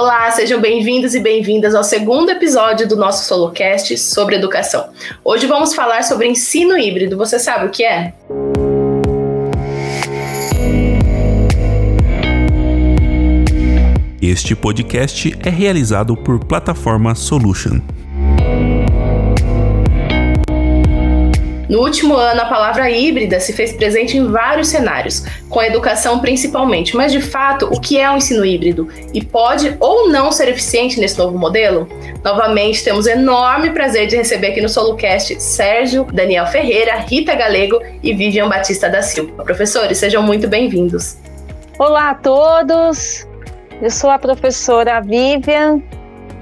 Olá, sejam bem-vindos e bem-vindas ao segundo episódio do nosso SoloCast sobre educação. Hoje vamos falar sobre ensino híbrido. Você sabe o que é? Este podcast é realizado por Plataforma Solution. No último ano, a palavra híbrida se fez presente em vários cenários, com a educação principalmente. Mas, de fato, o que é um ensino híbrido? E pode ou não ser eficiente nesse novo modelo? Novamente, temos enorme prazer de receber aqui no SoloCast Sérgio, Daniel Ferreira, Rita Galego e Vivian Batista da Silva. Professores, sejam muito bem-vindos. Olá a todos, eu sou a professora Vivian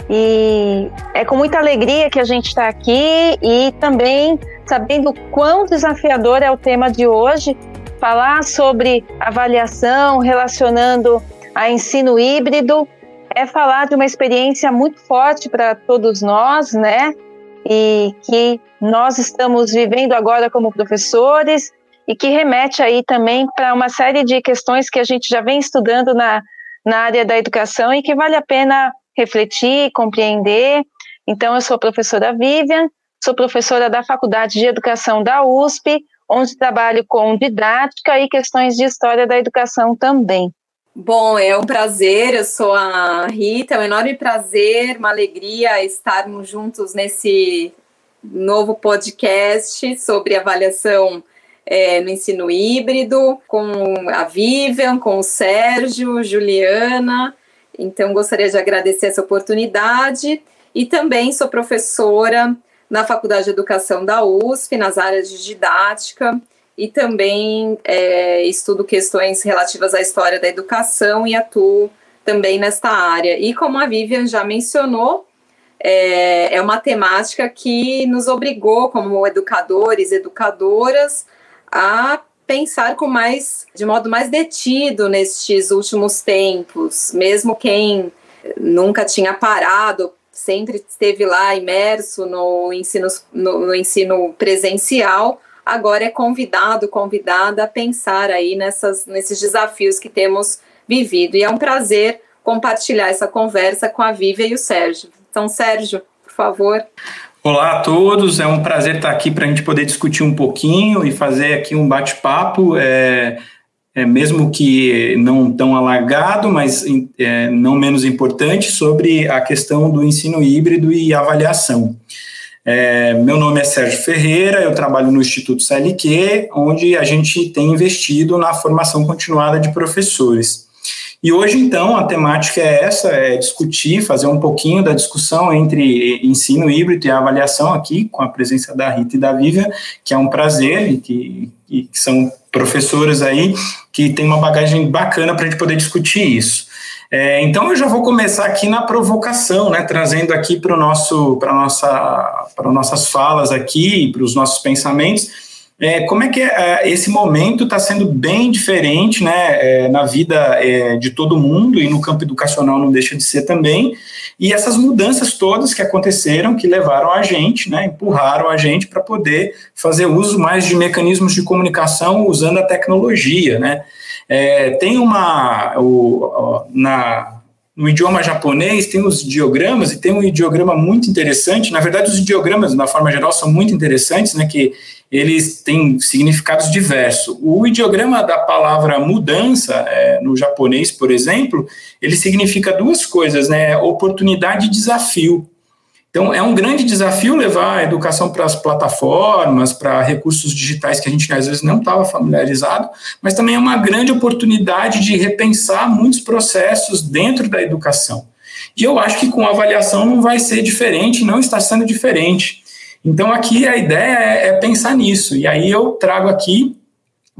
e é com muita alegria que a gente está aqui e também sabendo quão desafiador é o tema de hoje, falar sobre avaliação relacionando a ensino híbrido é falar de uma experiência muito forte para todos nós, né? E que nós estamos vivendo agora como professores e que remete aí também para uma série de questões que a gente já vem estudando na, na área da educação e que vale a pena refletir, compreender. Então, eu sou a professora Vivian, Sou professora da Faculdade de Educação da USP, onde trabalho com didática e questões de história da educação também. Bom, é um prazer, eu sou a Rita, é um enorme prazer, uma alegria estarmos juntos nesse novo podcast sobre avaliação é, no ensino híbrido, com a Vivian, com o Sérgio, Juliana. Então, gostaria de agradecer essa oportunidade e também sou professora na Faculdade de Educação da USP, nas áreas de didática, e também é, estudo questões relativas à história da educação e atuo também nesta área. E como a Vivian já mencionou, é, é uma temática que nos obrigou, como educadores, educadoras, a pensar com mais, de modo mais detido nestes últimos tempos, mesmo quem nunca tinha parado sempre esteve lá imerso no ensino, no, no ensino presencial, agora é convidado, convidada a pensar aí nessas, nesses desafios que temos vivido. E é um prazer compartilhar essa conversa com a Vívia e o Sérgio. Então, Sérgio, por favor. Olá a todos, é um prazer estar aqui para a gente poder discutir um pouquinho e fazer aqui um bate-papo. É, é, mesmo que não tão alargado, mas é, não menos importante, sobre a questão do ensino híbrido e avaliação. É, meu nome é Sérgio Ferreira, eu trabalho no Instituto CLQ, onde a gente tem investido na formação continuada de professores. E hoje, então, a temática é essa, é discutir, fazer um pouquinho da discussão entre ensino híbrido e avaliação aqui, com a presença da Rita e da Vivian, que é um prazer e que, e que são professoras aí que tem uma bagagem bacana para a gente poder discutir isso. É, então eu já vou começar aqui na provocação, né, trazendo aqui para nosso para nossa para nossas falas aqui, para os nossos pensamentos. É, como é que é, esse momento está sendo bem diferente né, é, na vida é, de todo mundo e no campo educacional não deixa de ser também, e essas mudanças todas que aconteceram, que levaram a gente, né, empurraram a gente para poder fazer uso mais de mecanismos de comunicação usando a tecnologia. Né. É, tem uma. O, na, no idioma japonês tem os ideogramas e tem um ideograma muito interessante. Na verdade, os ideogramas, na forma geral, são muito interessantes, né? Que eles têm significados diversos. O ideograma da palavra mudança, é, no japonês, por exemplo, ele significa duas coisas, né? Oportunidade e desafio. Então, é um grande desafio levar a educação para as plataformas, para recursos digitais que a gente às vezes não estava familiarizado, mas também é uma grande oportunidade de repensar muitos processos dentro da educação. E eu acho que com a avaliação não vai ser diferente, não está sendo diferente. Então, aqui a ideia é, é pensar nisso. E aí eu trago aqui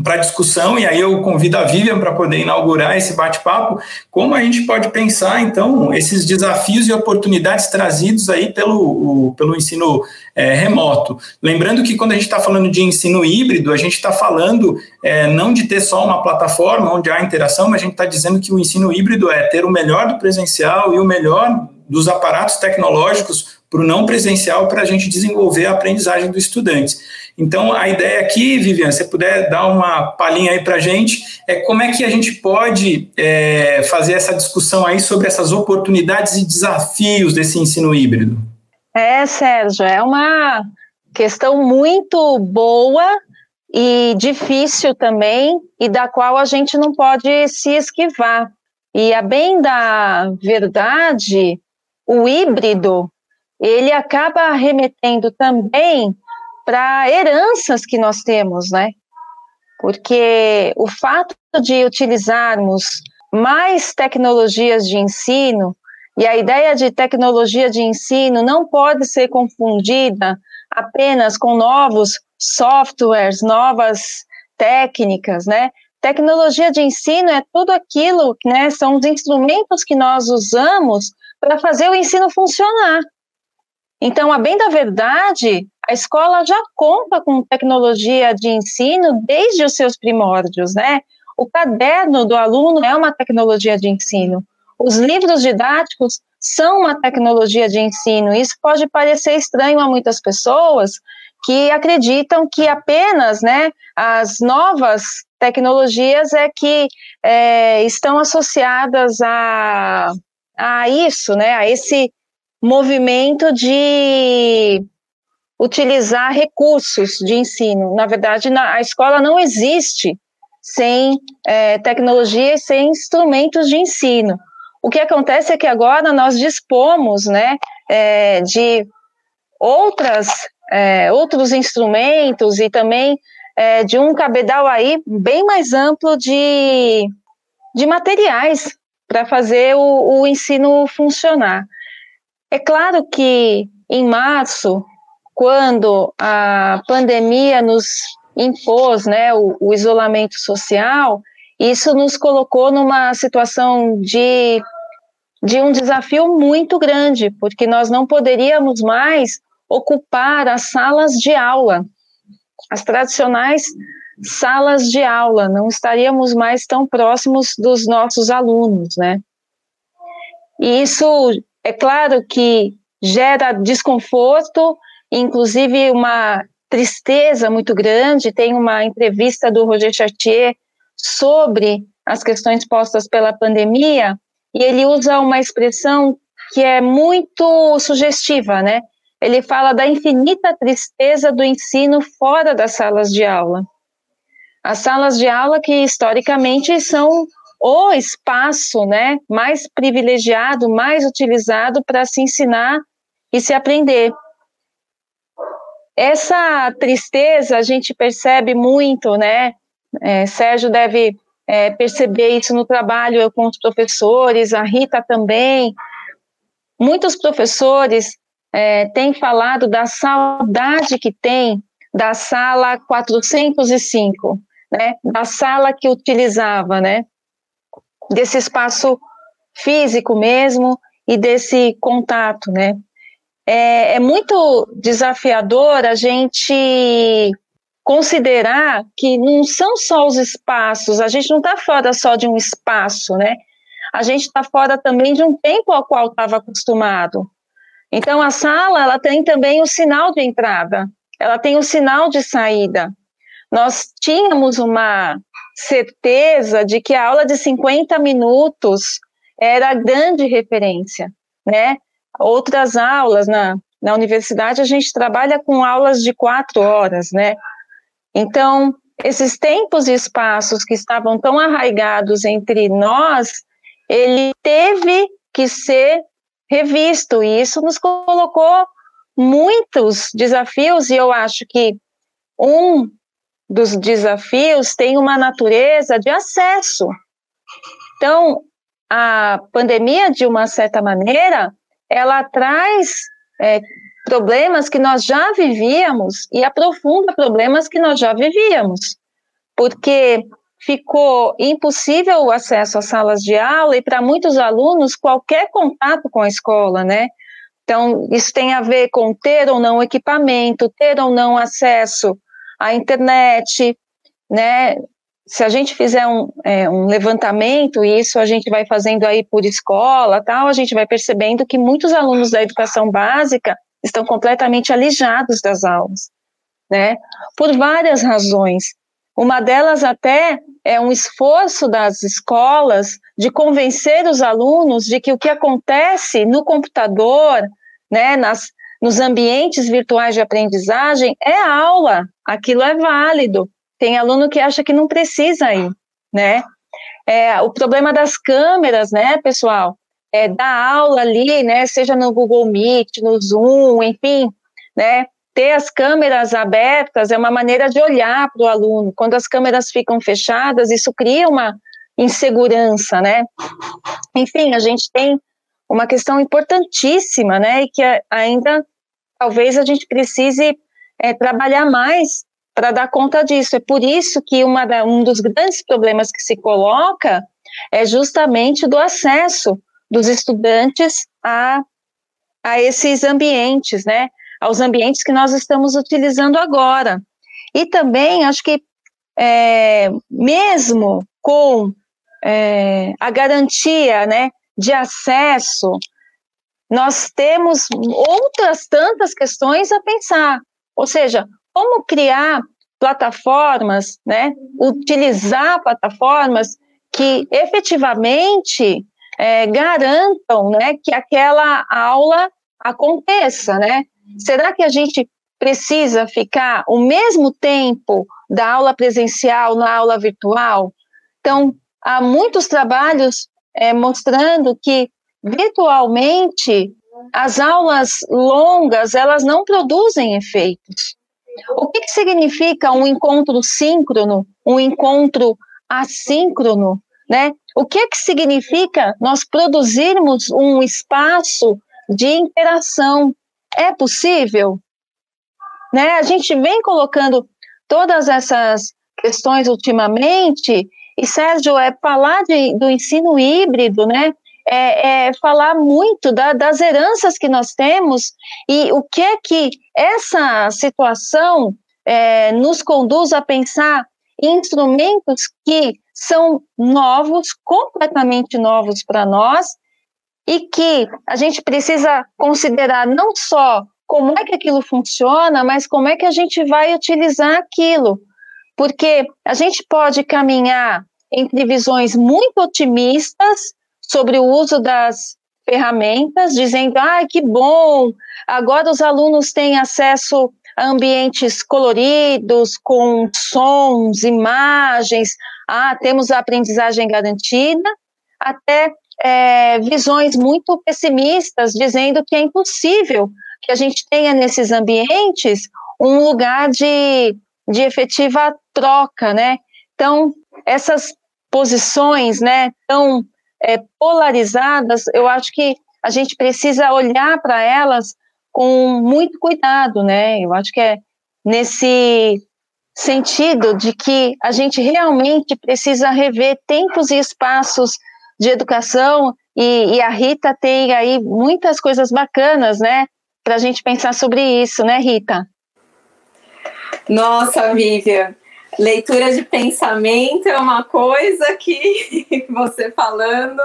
para discussão, e aí eu convido a Vivian para poder inaugurar esse bate-papo, como a gente pode pensar, então, esses desafios e oportunidades trazidos aí pelo, pelo ensino é, remoto. Lembrando que quando a gente está falando de ensino híbrido, a gente está falando é, não de ter só uma plataforma onde há interação, mas a gente está dizendo que o ensino híbrido é ter o melhor do presencial e o melhor dos aparatos tecnológicos para o não presencial para a gente desenvolver a aprendizagem dos estudantes. Então, a ideia aqui, Vivian, se você puder dar uma palhinha aí para a gente, é como é que a gente pode é, fazer essa discussão aí sobre essas oportunidades e desafios desse ensino híbrido. É, Sérgio, é uma questão muito boa e difícil também, e da qual a gente não pode se esquivar. E a bem da verdade, o híbrido, ele acaba remetendo também para heranças que nós temos, né? Porque o fato de utilizarmos mais tecnologias de ensino, e a ideia de tecnologia de ensino não pode ser confundida apenas com novos softwares, novas técnicas, né? Tecnologia de ensino é tudo aquilo, né? São os instrumentos que nós usamos para fazer o ensino funcionar. Então, a bem da verdade, a escola já conta com tecnologia de ensino desde os seus primórdios, né? O caderno do aluno é uma tecnologia de ensino. Os livros didáticos são uma tecnologia de ensino. Isso pode parecer estranho a muitas pessoas que acreditam que apenas, né, as novas tecnologias é que é, estão associadas a, a isso, né, a esse movimento de utilizar recursos de ensino. Na verdade, na, a escola não existe sem é, tecnologia e sem instrumentos de ensino. O que acontece é que agora nós dispomos né, é, de outras, é, outros instrumentos e também é, de um cabedal aí bem mais amplo de, de materiais para fazer o, o ensino funcionar. É claro que em março, quando a pandemia nos impôs né, o, o isolamento social, isso nos colocou numa situação de, de um desafio muito grande, porque nós não poderíamos mais ocupar as salas de aula, as tradicionais salas de aula, não estaríamos mais tão próximos dos nossos alunos, né? E isso é claro que gera desconforto, inclusive uma tristeza muito grande. Tem uma entrevista do Roger Chartier sobre as questões postas pela pandemia, e ele usa uma expressão que é muito sugestiva, né? Ele fala da infinita tristeza do ensino fora das salas de aula. As salas de aula que historicamente são o espaço né, mais privilegiado, mais utilizado para se ensinar e se aprender. Essa tristeza a gente percebe muito, né? É, Sérgio deve é, perceber isso no trabalho eu com os professores, a Rita também. Muitos professores é, têm falado da saudade que tem da sala 405, né? Da sala que utilizava, né? Desse espaço físico mesmo e desse contato, né? É, é muito desafiador a gente considerar que não são só os espaços, a gente não está fora só de um espaço, né? A gente está fora também de um tempo ao qual estava acostumado. Então, a sala, ela tem também o sinal de entrada, ela tem o sinal de saída. Nós tínhamos uma certeza de que a aula de 50 minutos era a grande referência, né? Outras aulas na, na universidade a gente trabalha com aulas de quatro horas, né? Então, esses tempos e espaços que estavam tão arraigados entre nós, ele teve que ser revisto, e isso nos colocou muitos desafios, e eu acho que um dos desafios tem uma natureza de acesso. Então, a pandemia, de uma certa maneira, ela traz é, problemas que nós já vivíamos e aprofunda problemas que nós já vivíamos. porque ficou impossível o acesso às salas de aula e para muitos alunos qualquer contato com a escola, né? Então, isso tem a ver com ter ou não equipamento, ter ou não acesso à internet, né? Se a gente fizer um, é, um levantamento, e isso a gente vai fazendo aí por escola, tal, a gente vai percebendo que muitos alunos da educação básica estão completamente alijados das aulas, né? Por várias razões. Uma delas até é um esforço das escolas de convencer os alunos de que o que acontece no computador, né, nas, nos ambientes virtuais de aprendizagem é aula, aquilo é válido. Tem aluno que acha que não precisa ir, né? É, o problema das câmeras, né, pessoal? É dar aula ali, né, seja no Google Meet, no Zoom, enfim, né, ter as câmeras abertas é uma maneira de olhar para o aluno. Quando as câmeras ficam fechadas, isso cria uma insegurança, né? Enfim, a gente tem uma questão importantíssima, né, e que ainda talvez a gente precise é, trabalhar mais para dar conta disso. É por isso que uma da, um dos grandes problemas que se coloca é justamente do acesso dos estudantes a, a esses ambientes, né, aos ambientes que nós estamos utilizando agora. E também acho que é, mesmo com é, a garantia, né, de acesso, nós temos outras tantas questões a pensar. Ou seja, como criar plataformas, né, utilizar plataformas que efetivamente é, garantam né, que aquela aula aconteça, né? Será que a gente precisa ficar o mesmo tempo da aula presencial na aula virtual? Então, há muitos trabalhos é, mostrando que virtualmente as aulas longas elas não produzem efeitos. O que, que significa um encontro síncrono, um encontro assíncrono, né? O que que significa nós produzirmos um espaço de interação? É possível? Né? A gente vem colocando todas essas questões ultimamente e, Sérgio, é falar de, do ensino híbrido, né? É, é falar muito da, das heranças que nós temos e o que é que essa situação é, nos conduz a pensar em instrumentos que são novos, completamente novos para nós, e que a gente precisa considerar não só como é que aquilo funciona, mas como é que a gente vai utilizar aquilo. Porque a gente pode caminhar entre visões muito otimistas sobre o uso das ferramentas, dizendo: ah, que bom, agora os alunos têm acesso a ambientes coloridos, com sons, imagens, ah, temos a aprendizagem garantida, até é, visões muito pessimistas, dizendo que é impossível que a gente tenha nesses ambientes um lugar de, de efetiva troca, né? Então, essas posições, né, tão é, polarizadas, eu acho que a gente precisa olhar para elas com muito cuidado, né? Eu acho que é nesse sentido de que a gente realmente precisa rever tempos e espaços de educação e, e a Rita tem aí muitas coisas bacanas, né, para a gente pensar sobre isso, né, Rita? Nossa, Vivian, leitura de pensamento é uma coisa que você falando,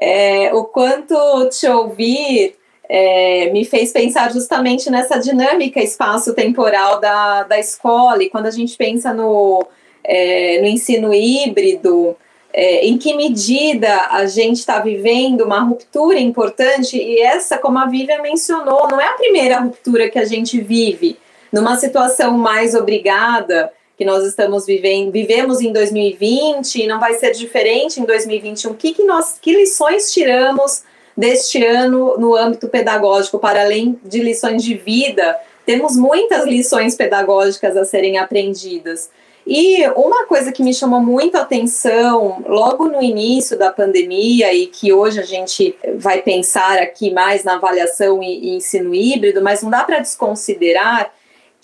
é, o quanto te ouvir é, me fez pensar justamente nessa dinâmica espaço-temporal da, da escola, e quando a gente pensa no, é, no ensino híbrido, é, em que medida a gente está vivendo uma ruptura importante, e essa, como a Vivian mencionou, não é a primeira ruptura que a gente vive, numa situação mais obrigada que nós estamos vivendo, vivemos em 2020 e não vai ser diferente em 2021. O que, que nós, que lições tiramos deste ano no âmbito pedagógico, para além de lições de vida, temos muitas lições pedagógicas a serem aprendidas. E uma coisa que me chamou muito a atenção logo no início da pandemia e que hoje a gente vai pensar aqui mais na avaliação e, e ensino híbrido, mas não dá para desconsiderar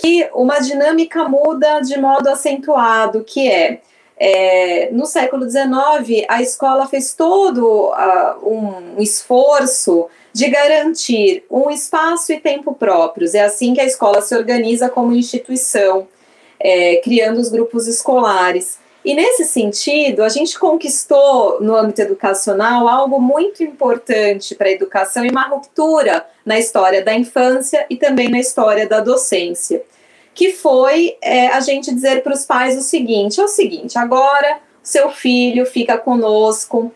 que uma dinâmica muda de modo acentuado, que é, é no século XIX, a escola fez todo uh, um esforço de garantir um espaço e tempo próprios. É assim que a escola se organiza como instituição, é, criando os grupos escolares. E nesse sentido, a gente conquistou no âmbito educacional algo muito importante para a educação e uma ruptura na história da infância e também na história da docência, que foi é, a gente dizer para os pais o seguinte: é o seguinte, agora seu filho fica conosco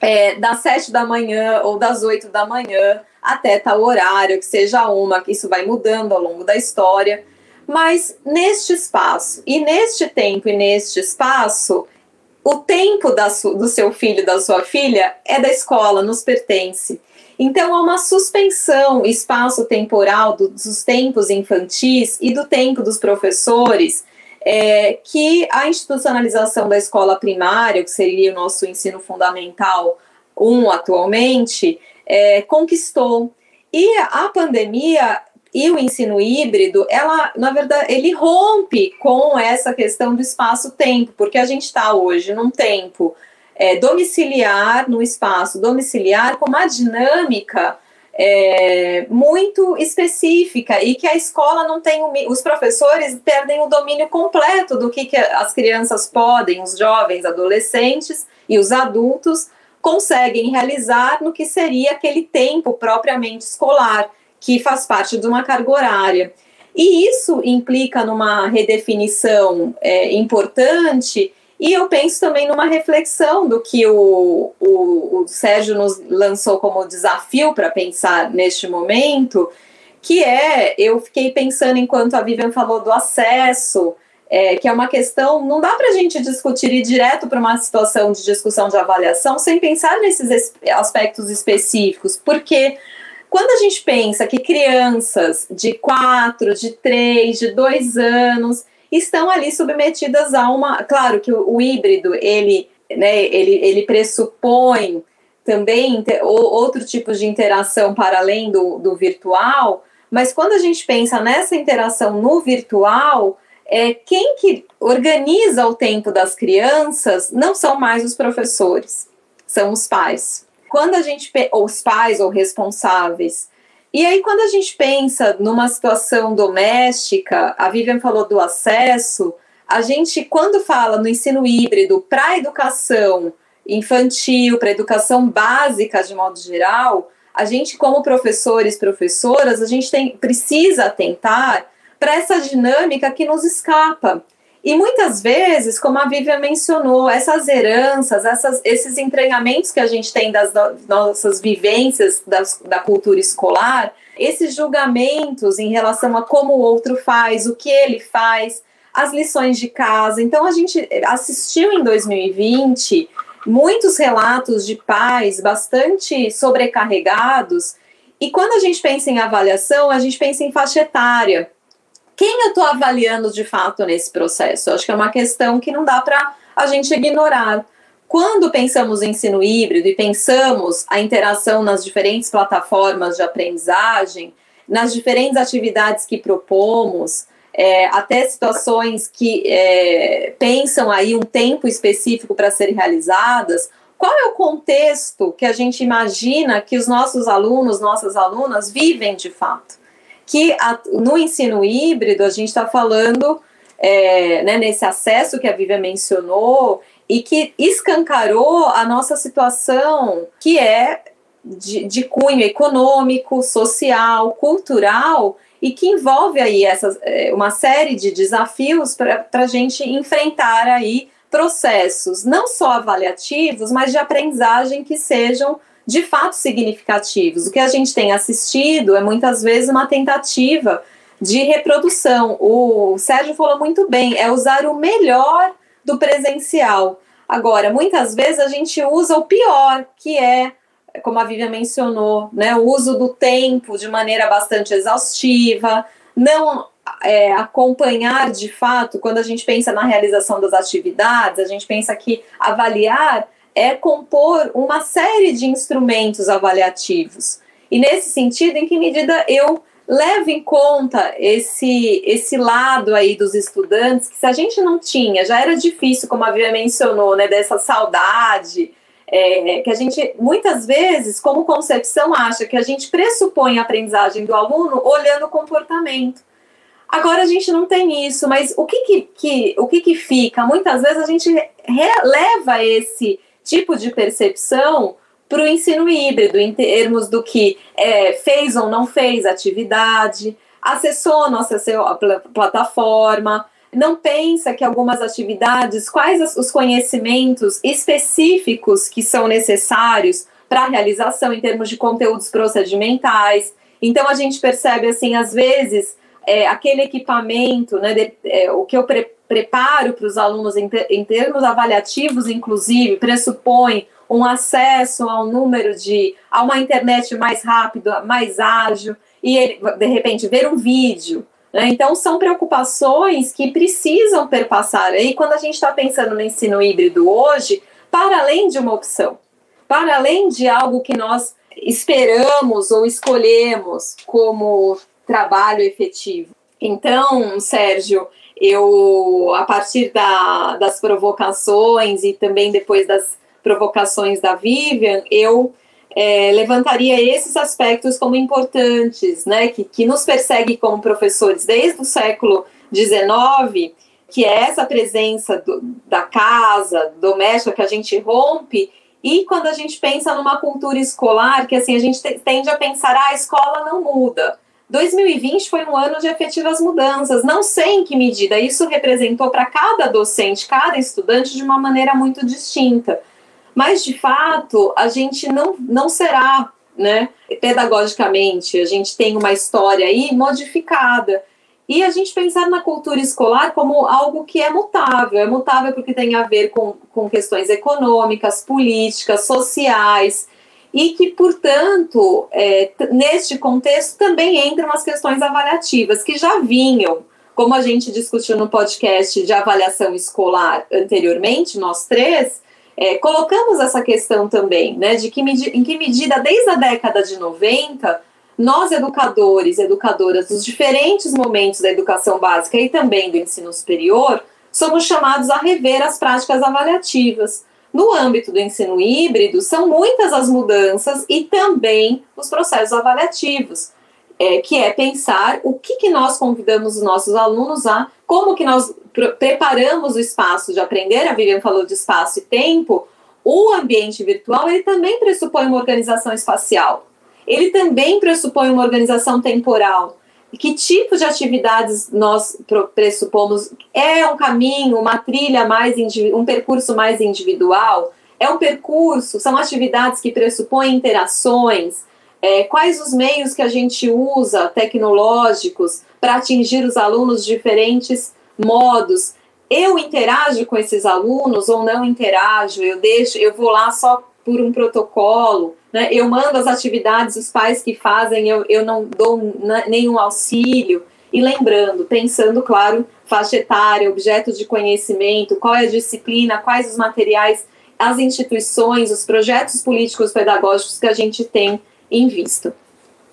é, das sete da manhã ou das oito da manhã até tal horário, que seja uma, que isso vai mudando ao longo da história mas neste espaço, e neste tempo e neste espaço, o tempo da do seu filho, da sua filha, é da escola, nos pertence. Então, há uma suspensão espaço-temporal dos tempos infantis e do tempo dos professores, é, que a institucionalização da escola primária, que seria o nosso ensino fundamental 1 atualmente, é, conquistou. E a pandemia e o ensino híbrido, ela, na verdade, ele rompe com essa questão do espaço-tempo, porque a gente está hoje num tempo é, domiciliar, no espaço domiciliar, com uma dinâmica é, muito específica e que a escola não tem, os professores perdem o domínio completo do que, que as crianças podem, os jovens, adolescentes e os adultos conseguem realizar no que seria aquele tempo propriamente escolar que faz parte de uma carga horária. E isso implica numa redefinição é, importante, e eu penso também numa reflexão do que o, o, o Sérgio nos lançou como desafio para pensar neste momento, que é, eu fiquei pensando enquanto a Vivian falou do acesso, é, que é uma questão, não dá para a gente discutir ir direto para uma situação de discussão de avaliação sem pensar nesses aspectos específicos, porque quando a gente pensa que crianças de 4, de 3, de 2 anos estão ali submetidas a uma. Claro que o, o híbrido ele, né, ele, ele pressupõe também outro tipo de interação para além do, do virtual, mas quando a gente pensa nessa interação no virtual, é, quem que organiza o tempo das crianças não são mais os professores, são os pais quando a gente ou os pais ou responsáveis. E aí quando a gente pensa numa situação doméstica a Vivian falou do acesso a gente quando fala no ensino híbrido para a educação infantil para a educação básica de modo geral a gente como professores professoras a gente tem precisa atentar para essa dinâmica que nos escapa e muitas vezes, como a Vivian mencionou, essas heranças, essas, esses entranhamentos que a gente tem das nossas vivências das, da cultura escolar, esses julgamentos em relação a como o outro faz, o que ele faz, as lições de casa. Então, a gente assistiu em 2020 muitos relatos de pais bastante sobrecarregados. E quando a gente pensa em avaliação, a gente pensa em faixa etária quem eu estou avaliando de fato nesse processo? Eu acho que é uma questão que não dá para a gente ignorar. Quando pensamos em ensino híbrido e pensamos a interação nas diferentes plataformas de aprendizagem, nas diferentes atividades que propomos, é, até situações que é, pensam aí um tempo específico para serem realizadas, qual é o contexto que a gente imagina que os nossos alunos, nossas alunas vivem de fato? Que a, no ensino híbrido a gente está falando é, né, nesse acesso que a Vivian mencionou e que escancarou a nossa situação, que é de, de cunho econômico, social, cultural e que envolve aí essas, é, uma série de desafios para a gente enfrentar aí processos não só avaliativos, mas de aprendizagem que sejam de fato significativos. O que a gente tem assistido é muitas vezes uma tentativa de reprodução. O Sérgio falou muito bem, é usar o melhor do presencial. Agora, muitas vezes a gente usa o pior, que é, como a Vivian mencionou, né, o uso do tempo de maneira bastante exaustiva, não é, acompanhar de fato, quando a gente pensa na realização das atividades, a gente pensa que avaliar é compor uma série de instrumentos avaliativos. E nesse sentido, em que medida eu leva em conta esse, esse lado aí dos estudantes, que se a gente não tinha, já era difícil, como a Via mencionou, né, dessa saudade, é, que a gente, muitas vezes, como concepção, acha que a gente pressupõe a aprendizagem do aluno olhando o comportamento. Agora a gente não tem isso, mas o que que, que o que, que fica? Muitas vezes a gente leva esse tipo de percepção para o ensino híbrido, em termos do que é, fez ou não fez atividade, acessou ou não acessou a plataforma, não pensa que algumas atividades, quais os conhecimentos específicos que são necessários para a realização em termos de conteúdos procedimentais. Então a gente percebe assim, às vezes, é, aquele equipamento, né, de, é, o que eu pre preparo para os alunos em, em termos avaliativos, inclusive, pressupõe um acesso a um número de a uma internet mais rápida, mais ágil, e ele, de repente ver um vídeo. Né? Então, são preocupações que precisam perpassar. E quando a gente está pensando no ensino híbrido hoje, para além de uma opção, para além de algo que nós esperamos ou escolhemos como trabalho efetivo. Então, Sérgio, eu, a partir da, das provocações e também depois das provocações da Vivian, eu é, levantaria esses aspectos como importantes, né, que, que nos persegue como professores desde o século XIX, que é essa presença do, da casa, doméstica, que a gente rompe, e quando a gente pensa numa cultura escolar, que assim, a gente tende a pensar, ah, a escola não muda. 2020 foi um ano de efetivas mudanças. Não sei em que medida isso representou para cada docente, cada estudante, de uma maneira muito distinta. Mas, de fato, a gente não, não será, né, pedagogicamente, a gente tem uma história aí modificada. E a gente pensar na cultura escolar como algo que é mutável. É mutável porque tem a ver com, com questões econômicas, políticas, sociais, e que, portanto, é, neste contexto também entram as questões avaliativas, que já vinham, como a gente discutiu no podcast de avaliação escolar anteriormente, nós três, é, colocamos essa questão também, né, de que em que medida, desde a década de 90, nós, educadores educadoras dos diferentes momentos da educação básica e também do ensino superior, somos chamados a rever as práticas avaliativas. No âmbito do ensino híbrido, são muitas as mudanças e também os processos avaliativos, é, que é pensar o que, que nós convidamos os nossos alunos a, como que nós preparamos o espaço de aprender, a Vivian falou de espaço e tempo, o ambiente virtual ele também pressupõe uma organização espacial, ele também pressupõe uma organização temporal. Que tipo de atividades nós pressupomos? É um caminho, uma trilha mais, um percurso mais individual? É um percurso? São atividades que pressupõem interações? É, quais os meios que a gente usa, tecnológicos, para atingir os alunos de diferentes modos. Eu interajo com esses alunos ou não interajo? Eu deixo, eu vou lá só por um protocolo, né? Eu mando as atividades, os pais que fazem, eu, eu não dou nenhum auxílio. E lembrando, pensando, claro, faixa etária, objeto de conhecimento, qual é a disciplina, quais os materiais, as instituições, os projetos políticos pedagógicos que a gente tem em vista.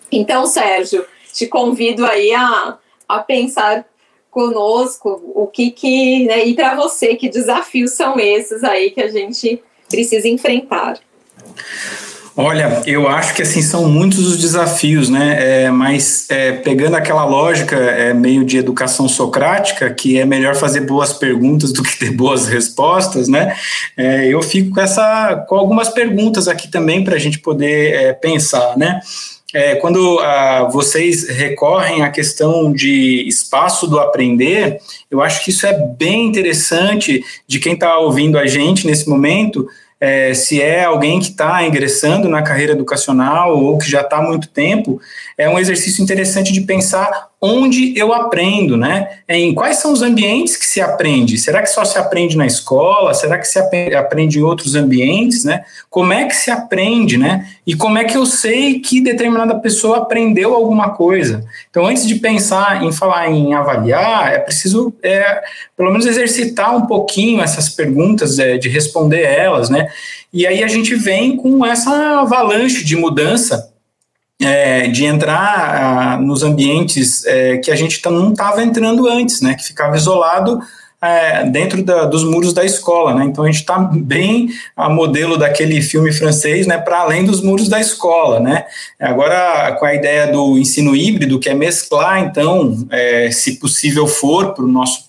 Então, Sérgio, te convido aí a, a pensar conosco o que que, né, e para você, que desafios são esses aí que a gente precisa enfrentar? Olha, eu acho que assim são muitos os desafios, né? É, mas é, pegando aquela lógica é, meio de educação socrática, que é melhor fazer boas perguntas do que ter boas respostas, né? É, eu fico com essa, com algumas perguntas aqui também para a gente poder é, pensar, né? É, quando ah, vocês recorrem à questão de espaço do aprender, eu acho que isso é bem interessante de quem está ouvindo a gente nesse momento. É, se é alguém que está ingressando na carreira educacional ou que já está há muito tempo, é um exercício interessante de pensar onde eu aprendo, né? Em quais são os ambientes que se aprende? Será que só se aprende na escola? Será que se aprende em outros ambientes, né? Como é que se aprende, né? E como é que eu sei que determinada pessoa aprendeu alguma coisa? Então, antes de pensar em falar em avaliar, é preciso, é, pelo menos, exercitar um pouquinho essas perguntas, é, de responder elas, né? E aí a gente vem com essa avalanche de mudança é, de entrar ah, nos ambientes é, que a gente não estava entrando antes, né, que ficava isolado é, dentro da, dos muros da escola, né? Então a gente está bem a modelo daquele filme francês, né? Para além dos muros da escola, né? Agora com a ideia do ensino híbrido, que é mesclar, então, é, se possível for, para o nosso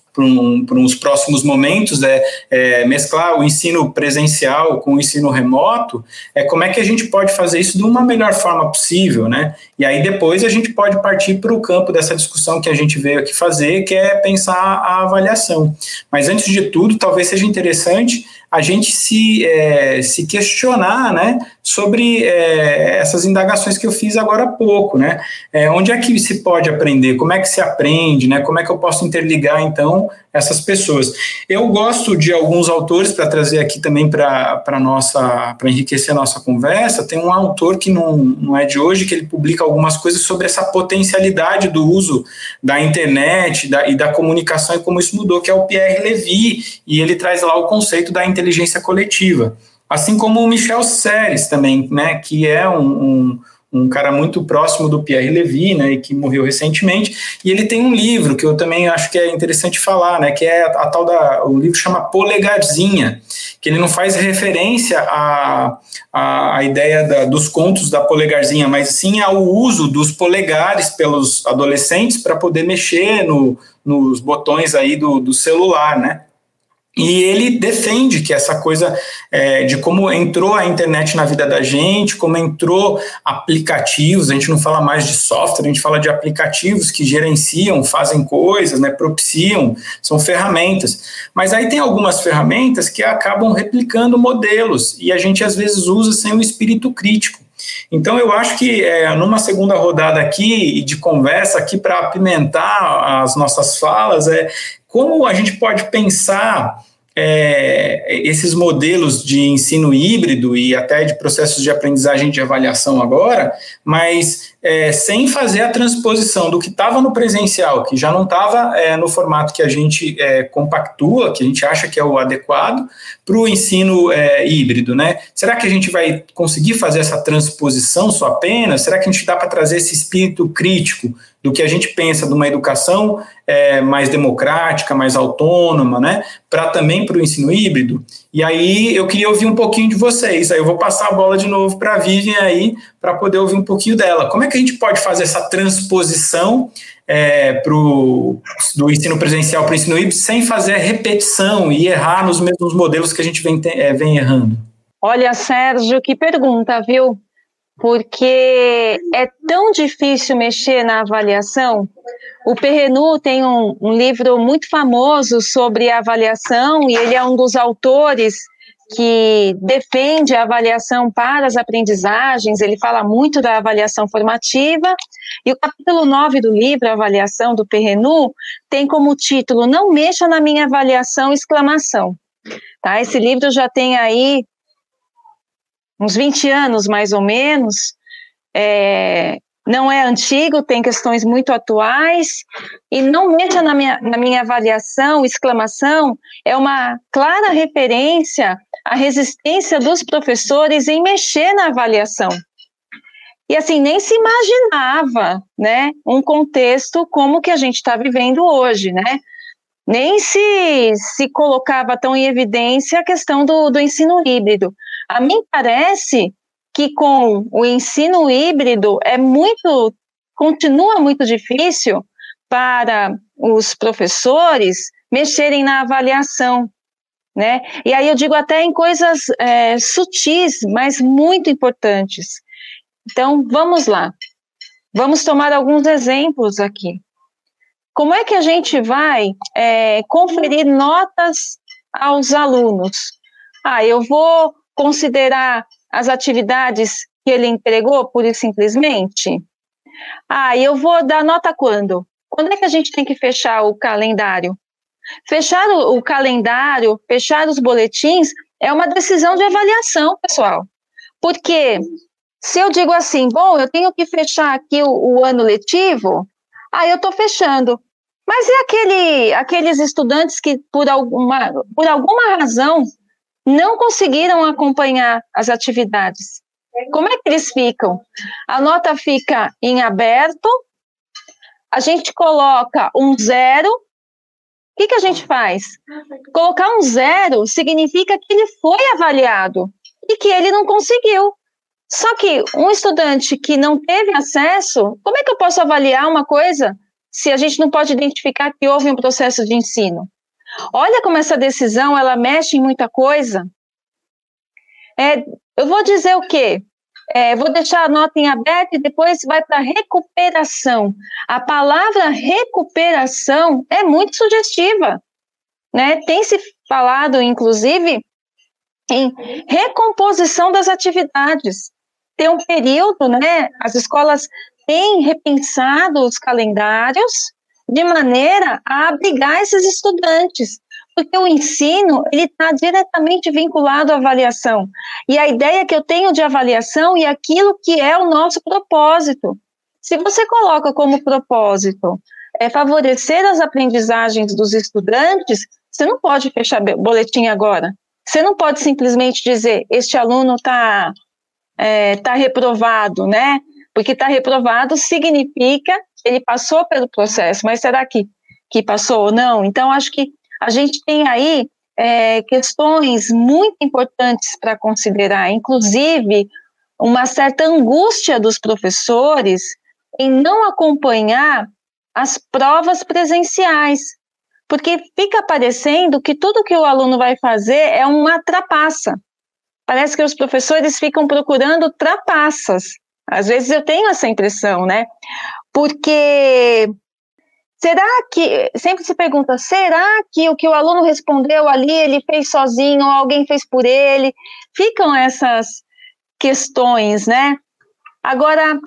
para um, uns próximos momentos é, é, mesclar o ensino presencial com o ensino remoto, é como é que a gente pode fazer isso de uma melhor forma possível, né? E aí depois a gente pode partir para o campo dessa discussão que a gente veio aqui fazer, que é pensar a avaliação. Mas antes de tudo, talvez seja interessante a gente se, é, se questionar né, sobre é, essas indagações que eu fiz agora há pouco. Né? É, onde é que se pode aprender? Como é que se aprende? Né? Como é que eu posso interligar, então, essas pessoas? Eu gosto de alguns autores para trazer aqui também para nossa para enriquecer a nossa conversa. Tem um autor que não, não é de hoje, que ele publica algumas coisas sobre essa potencialidade do uso da internet da, e da comunicação e como isso mudou, que é o Pierre Levy, e ele traz lá o conceito da inteligência coletiva. Assim como o Michel Serres também, né, que é um, um, um cara muito próximo do Pierre Levy, né, e que morreu recentemente, e ele tem um livro que eu também acho que é interessante falar, né, que é a, a tal da, o livro chama Polegarzinha, que ele não faz referência à, à, ideia da, dos contos da polegarzinha, mas sim ao uso dos polegares pelos adolescentes para poder mexer no, nos botões aí do, do celular, né, e ele defende que essa coisa é, de como entrou a internet na vida da gente, como entrou aplicativos, a gente não fala mais de software, a gente fala de aplicativos que gerenciam, fazem coisas, né, propiciam, são ferramentas. Mas aí tem algumas ferramentas que acabam replicando modelos e a gente às vezes usa sem o espírito crítico. Então, eu acho que é, numa segunda rodada aqui de conversa aqui para apimentar as nossas falas, é como a gente pode pensar é, esses modelos de ensino híbrido e até de processos de aprendizagem de avaliação agora, mas é, sem fazer a transposição do que estava no presencial, que já não estava é, no formato que a gente é, compactua, que a gente acha que é o adequado, para o ensino é, híbrido, né? Será que a gente vai conseguir fazer essa transposição só apenas? Será que a gente dá para trazer esse espírito crítico do que a gente pensa de uma educação é, mais democrática, mais autônoma, né, para também para o ensino híbrido. E aí eu queria ouvir um pouquinho de vocês. Aí eu vou passar a bola de novo para a Vivian aí, para poder ouvir um pouquinho dela. Como é que a gente pode fazer essa transposição é, pro, do ensino presencial para o ensino híbrido sem fazer repetição e errar nos mesmos modelos que a gente vem, é, vem errando? Olha, Sérgio, que pergunta, viu? Porque é tão difícil mexer na avaliação. O Perrenu tem um, um, livro muito famoso sobre avaliação e ele é um dos autores que defende a avaliação para as aprendizagens, ele fala muito da avaliação formativa, e o capítulo 9 do livro, Avaliação do Perrenu, tem como título Não mexa na minha avaliação, exclamação. Tá? Esse livro já tem aí uns 20 anos mais ou menos, é, não é antigo, tem questões muito atuais, e não mexa na minha, na minha avaliação, exclamação, é uma clara referência à resistência dos professores em mexer na avaliação. E assim, nem se imaginava, né, um contexto como que a gente está vivendo hoje, né? Nem se, se colocava tão em evidência a questão do, do ensino híbrido. A mim parece que com o ensino híbrido é muito, continua muito difícil para os professores mexerem na avaliação, né? E aí eu digo até em coisas é, sutis, mas muito importantes. Então, vamos lá. Vamos tomar alguns exemplos aqui. Como é que a gente vai é, conferir notas aos alunos? Ah, eu vou considerar as atividades que ele entregou, pura e simplesmente? Ah, eu vou dar nota quando? Quando é que a gente tem que fechar o calendário? Fechar o, o calendário, fechar os boletins, é uma decisão de avaliação, pessoal. Porque se eu digo assim, bom, eu tenho que fechar aqui o, o ano letivo, aí eu estou fechando. Mas e aquele, aqueles estudantes que, por alguma, por alguma razão, não conseguiram acompanhar as atividades. Como é que eles ficam? A nota fica em aberto, a gente coloca um zero. O que, que a gente faz? Colocar um zero significa que ele foi avaliado e que ele não conseguiu. Só que um estudante que não teve acesso, como é que eu posso avaliar uma coisa se a gente não pode identificar que houve um processo de ensino? Olha como essa decisão ela mexe em muita coisa. É, eu vou dizer o quê? É, vou deixar a nota em aberto e depois vai para recuperação. A palavra recuperação é muito sugestiva. Né? Tem se falado, inclusive, em recomposição das atividades. Tem um período, né? As escolas têm repensado os calendários de maneira a abrigar esses estudantes porque o ensino ele está diretamente vinculado à avaliação. E a ideia que eu tenho de avaliação e aquilo que é o nosso propósito. Se você coloca como propósito é favorecer as aprendizagens dos estudantes, você não pode fechar boletim agora. Você não pode simplesmente dizer este aluno está é, tá reprovado, né? Porque está reprovado significa ele passou pelo processo, mas será que, que passou ou não? Então, acho que a gente tem aí é, questões muito importantes para considerar, inclusive uma certa angústia dos professores em não acompanhar as provas presenciais, porque fica parecendo que tudo que o aluno vai fazer é uma trapaça. Parece que os professores ficam procurando trapaças. Às vezes eu tenho essa impressão, né? Porque Será que, sempre se pergunta, será que o que o aluno respondeu ali ele fez sozinho ou alguém fez por ele? Ficam essas questões, né? Agora,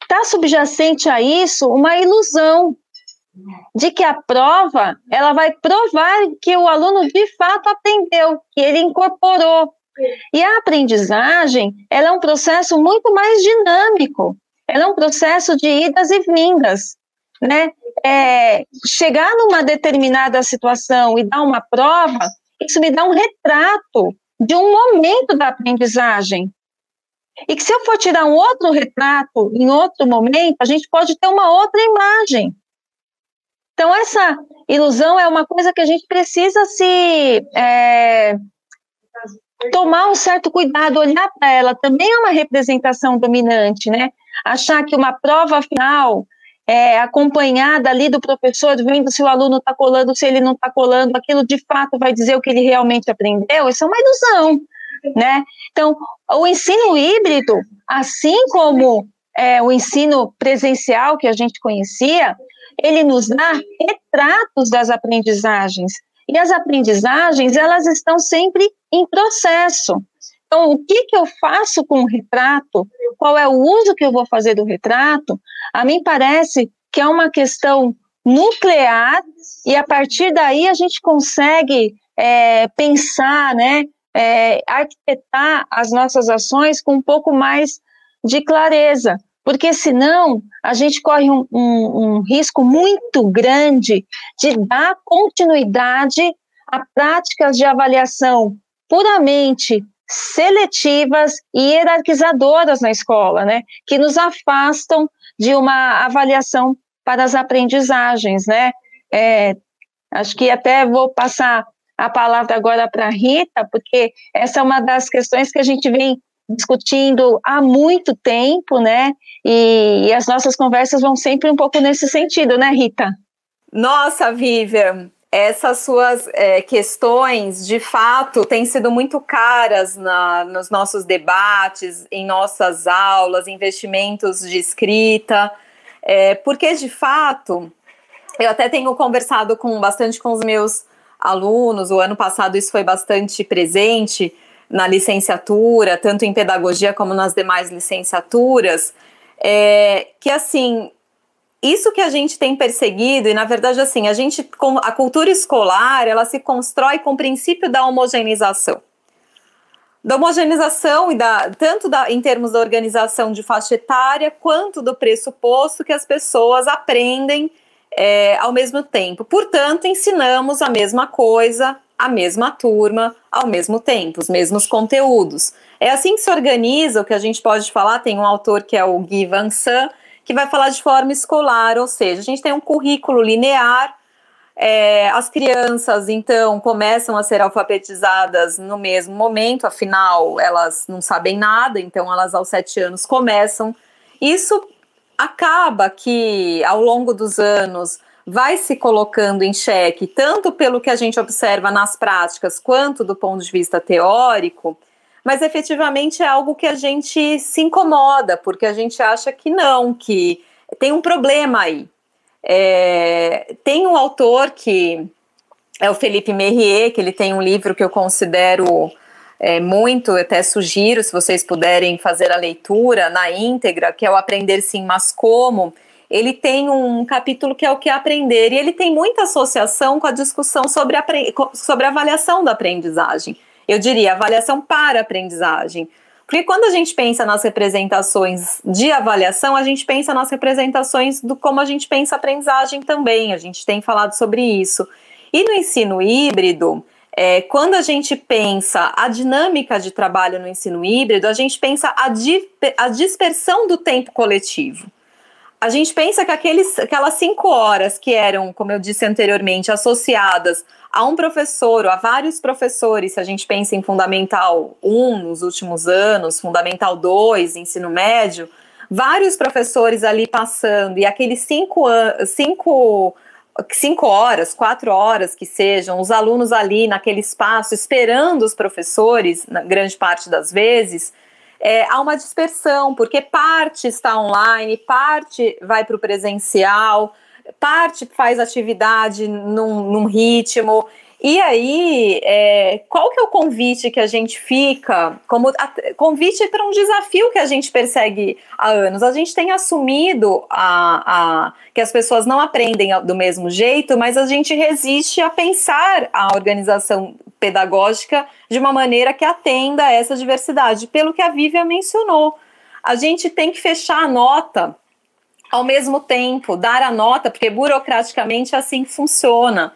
está subjacente a isso uma ilusão de que a prova ela vai provar que o aluno de fato aprendeu, que ele incorporou. E a aprendizagem ela é um processo muito mais dinâmico, ela é um processo de idas e vindas né, é, chegar numa determinada situação e dar uma prova, isso me dá um retrato de um momento da aprendizagem. E que se eu for tirar um outro retrato em outro momento, a gente pode ter uma outra imagem. Então, essa ilusão é uma coisa que a gente precisa se é, tomar um certo cuidado, olhar para ela. Também é uma representação dominante, né? Achar que uma prova final é, acompanhada ali do professor, vendo se o aluno está colando, se ele não está colando, aquilo de fato vai dizer o que ele realmente aprendeu, isso é uma ilusão, né? Então, o ensino híbrido, assim como é, o ensino presencial que a gente conhecia, ele nos dá retratos das aprendizagens. E as aprendizagens, elas estão sempre em processo. Então, o que, que eu faço com o retrato? Qual é o uso que eu vou fazer do retrato? A mim parece que é uma questão nuclear e a partir daí a gente consegue é, pensar, né, é, arquitetar as nossas ações com um pouco mais de clareza, porque senão a gente corre um, um, um risco muito grande de dar continuidade a práticas de avaliação puramente seletivas e hierarquizadoras na escola, né, que nos afastam de uma avaliação para as aprendizagens, né. É, acho que até vou passar a palavra agora para a Rita, porque essa é uma das questões que a gente vem discutindo há muito tempo, né, e, e as nossas conversas vão sempre um pouco nesse sentido, né, Rita? Nossa, Vivian, essas suas é, questões, de fato, têm sido muito caras na, nos nossos debates, em nossas aulas, investimentos de escrita, é, porque, de fato, eu até tenho conversado com bastante com os meus alunos, o ano passado isso foi bastante presente na licenciatura, tanto em pedagogia como nas demais licenciaturas, é, que, assim, isso que a gente tem perseguido, e na verdade, assim, a gente, a cultura escolar, ela se constrói com o princípio da homogeneização. Da homogeneização, e da, tanto da, em termos da organização de faixa etária, quanto do pressuposto que as pessoas aprendem é, ao mesmo tempo. Portanto, ensinamos a mesma coisa a mesma turma ao mesmo tempo, os mesmos conteúdos. É assim que se organiza o que a gente pode falar. Tem um autor que é o Guy Van Sant, que vai falar de forma escolar, ou seja, a gente tem um currículo linear. É, as crianças, então, começam a ser alfabetizadas no mesmo momento, afinal, elas não sabem nada, então, elas aos sete anos começam. Isso acaba que, ao longo dos anos, vai se colocando em xeque, tanto pelo que a gente observa nas práticas, quanto do ponto de vista teórico, mas efetivamente é algo que a gente se incomoda, porque a gente acha que não, que tem um problema aí. É, tem um autor que é o Felipe Merrier, que ele tem um livro que eu considero é, muito, até sugiro, se vocês puderem fazer a leitura na íntegra, que é o Aprender Sim, Mas Como, ele tem um capítulo que é o que aprender, e ele tem muita associação com a discussão sobre, a, sobre a avaliação da aprendizagem. Eu diria avaliação para aprendizagem. Porque quando a gente pensa nas representações de avaliação, a gente pensa nas representações do como a gente pensa aprendizagem também. A gente tem falado sobre isso. E no ensino híbrido, é, quando a gente pensa a dinâmica de trabalho no ensino híbrido, a gente pensa a, di a dispersão do tempo coletivo a gente pensa que aqueles, aquelas cinco horas que eram, como eu disse anteriormente, associadas a um professor ou a vários professores, se a gente pensa em Fundamental 1 nos últimos anos, Fundamental 2, ensino médio, vários professores ali passando, e aqueles cinco, cinco, cinco horas, quatro horas que sejam, os alunos ali naquele espaço esperando os professores, na grande parte das vezes, é, há uma dispersão, porque parte está online, parte vai para o presencial, parte faz atividade num, num ritmo. E aí, é, qual que é o convite que a gente fica? Como a, convite para um desafio que a gente persegue há anos. A gente tem assumido a, a, que as pessoas não aprendem do mesmo jeito, mas a gente resiste a pensar a organização pedagógica de uma maneira que atenda a essa diversidade, pelo que a Vívia mencionou. A gente tem que fechar a nota ao mesmo tempo, dar a nota, porque burocraticamente é assim funciona.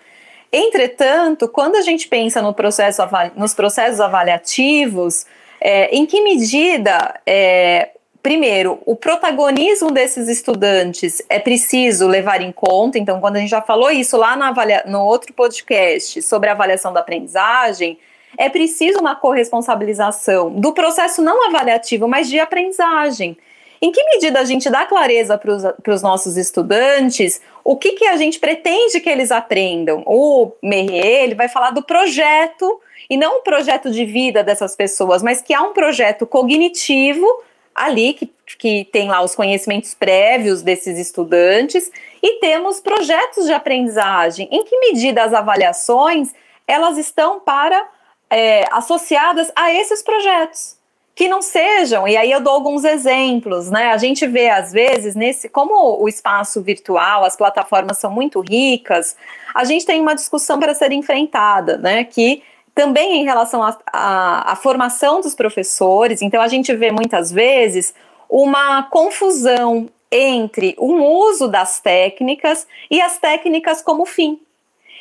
Entretanto, quando a gente pensa no processo, nos processos avaliativos, é, em que medida, é, primeiro, o protagonismo desses estudantes é preciso levar em conta? Então, quando a gente já falou isso lá no, no outro podcast sobre a avaliação da aprendizagem, é preciso uma corresponsabilização do processo não avaliativo, mas de aprendizagem. Em que medida a gente dá clareza para os nossos estudantes o que, que a gente pretende que eles aprendam? O Merrier ele vai falar do projeto, e não o projeto de vida dessas pessoas, mas que há um projeto cognitivo ali, que, que tem lá os conhecimentos prévios desses estudantes, e temos projetos de aprendizagem. Em que medida as avaliações elas estão para é, associadas a esses projetos? Que não sejam, e aí eu dou alguns exemplos, né? A gente vê, às vezes, nesse, como o espaço virtual, as plataformas são muito ricas, a gente tem uma discussão para ser enfrentada, né? Que também em relação à formação dos professores, então a gente vê muitas vezes uma confusão entre o uso das técnicas e as técnicas como fim.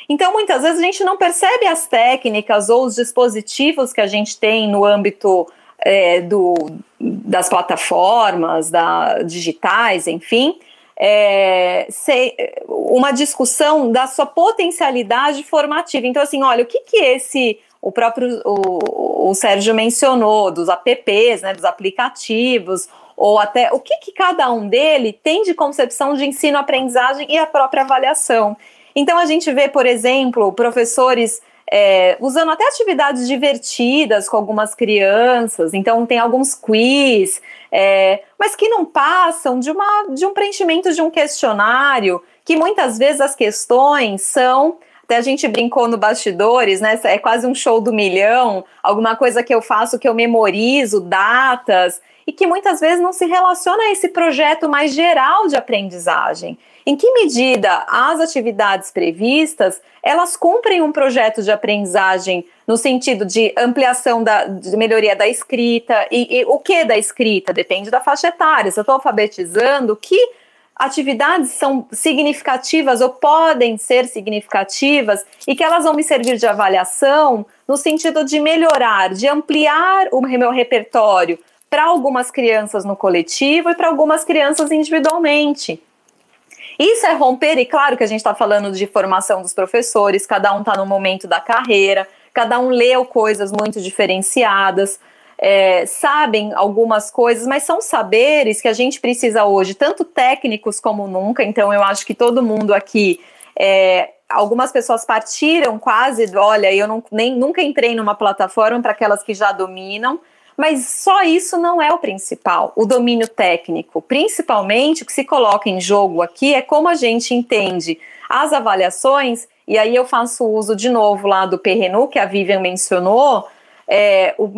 Então, muitas vezes a gente não percebe as técnicas ou os dispositivos que a gente tem no âmbito é, do, das plataformas da, digitais, enfim, é, uma discussão da sua potencialidade formativa. Então, assim, olha, o que que esse, o próprio o, o Sérgio mencionou, dos apps, né, dos aplicativos, ou até o que, que cada um dele tem de concepção de ensino-aprendizagem e a própria avaliação. Então, a gente vê, por exemplo, professores é, usando até atividades divertidas com algumas crianças, então tem alguns quiz, é, mas que não passam de, uma, de um preenchimento de um questionário, que muitas vezes as questões são. Até a gente brincou no bastidores, né? É quase um show do milhão, alguma coisa que eu faço que eu memorizo, datas, e que muitas vezes não se relaciona a esse projeto mais geral de aprendizagem. Em que medida as atividades previstas elas cumprem um projeto de aprendizagem no sentido de ampliação da de melhoria da escrita e, e o que da escrita depende da faixa etária. Se eu estou alfabetizando, que atividades são significativas ou podem ser significativas e que elas vão me servir de avaliação no sentido de melhorar, de ampliar o meu repertório para algumas crianças no coletivo e para algumas crianças individualmente. Isso é romper, e claro que a gente está falando de formação dos professores, cada um está no momento da carreira, cada um leu coisas muito diferenciadas é, sabem algumas coisas, mas são saberes que a gente precisa hoje, tanto técnicos como nunca. Então, eu acho que todo mundo aqui. É, algumas pessoas partiram quase, olha, eu não, nem, nunca entrei numa plataforma para aquelas que já dominam, mas só isso não é o principal, o domínio técnico. Principalmente o que se coloca em jogo aqui é como a gente entende as avaliações, e aí eu faço uso de novo lá do Perrenu, que a Vivian mencionou, é, o,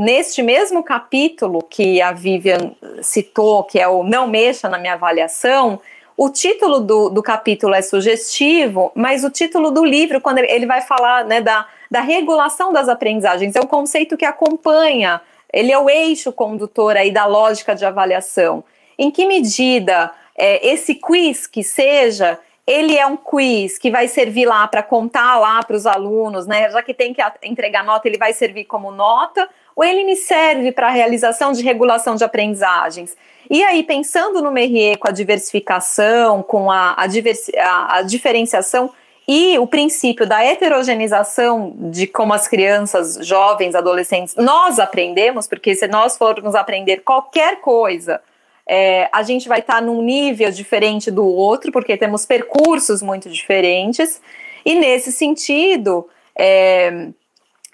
neste mesmo capítulo que a Vivian citou, que é o Não Mexa na Minha Avaliação, o título do, do capítulo é sugestivo, mas o título do livro, quando ele vai falar né, da, da regulação das aprendizagens, é um conceito que acompanha, ele é o eixo condutor aí da lógica de avaliação. Em que medida é, esse quiz que seja, ele é um quiz que vai servir lá para contar lá para os alunos, né? Já que tem que entregar nota, ele vai servir como nota, ou ele me serve para a realização de regulação de aprendizagens. E aí, pensando no Merrier com a diversificação, com a, a, diversi a, a diferenciação e o princípio da heterogeneização de como as crianças, jovens, adolescentes, nós aprendemos, porque se nós formos aprender qualquer coisa é, a gente vai estar tá num nível diferente do outro, porque temos percursos muito diferentes, e nesse sentido, é,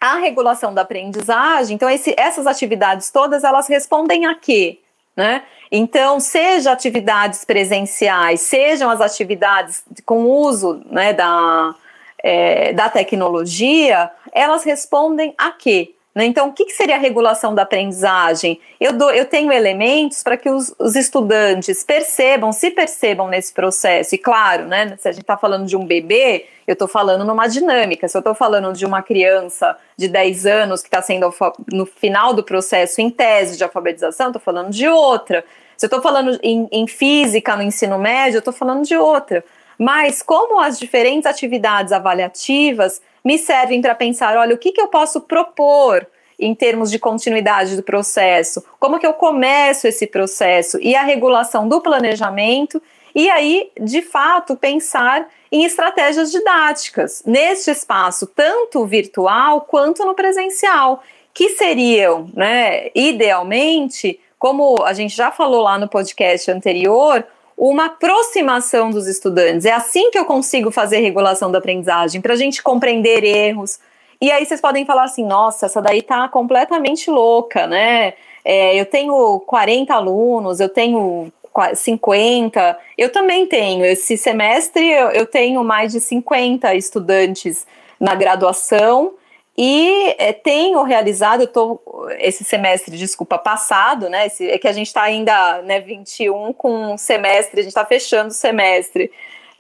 a regulação da aprendizagem, então esse, essas atividades todas, elas respondem a quê? Né? Então, seja atividades presenciais, sejam as atividades com uso né, da, é, da tecnologia, elas respondem a quê? Né? Então, o que, que, seria a regulação da aprendizagem? Eu, dou, eu tenho elementos para que os, os, estudantes percebam, se percebam nesse processo. E claro, né, se a gente está falando de um bebê, eu estou falando numa dinâmica. Se eu estou falando de uma criança de 10 anos que está sendo no final do processo em tese de alfabetização, estou falando de outra. Se eu estou falando em, em física no ensino médio, eu estou falando de outra. Mas como as diferentes atividades avaliativas me servem para pensar, olha, o que, que eu posso propor em termos de continuidade do processo, como que eu começo esse processo? E a regulação do planejamento, e aí, de fato, pensar em estratégias didáticas neste espaço, tanto virtual quanto no presencial, que seriam, né, idealmente, como a gente já falou lá no podcast anterior, uma aproximação dos estudantes. É assim que eu consigo fazer regulação da aprendizagem, para a gente compreender erros. E aí vocês podem falar assim: nossa, essa daí tá completamente louca, né? É, eu tenho 40 alunos, eu tenho 50, eu também tenho. Esse semestre eu, eu tenho mais de 50 estudantes na graduação e é, tenho realizado, tô, esse semestre, desculpa, passado, né? Esse, é que a gente está ainda, né, 21 com um semestre, a gente está fechando o semestre.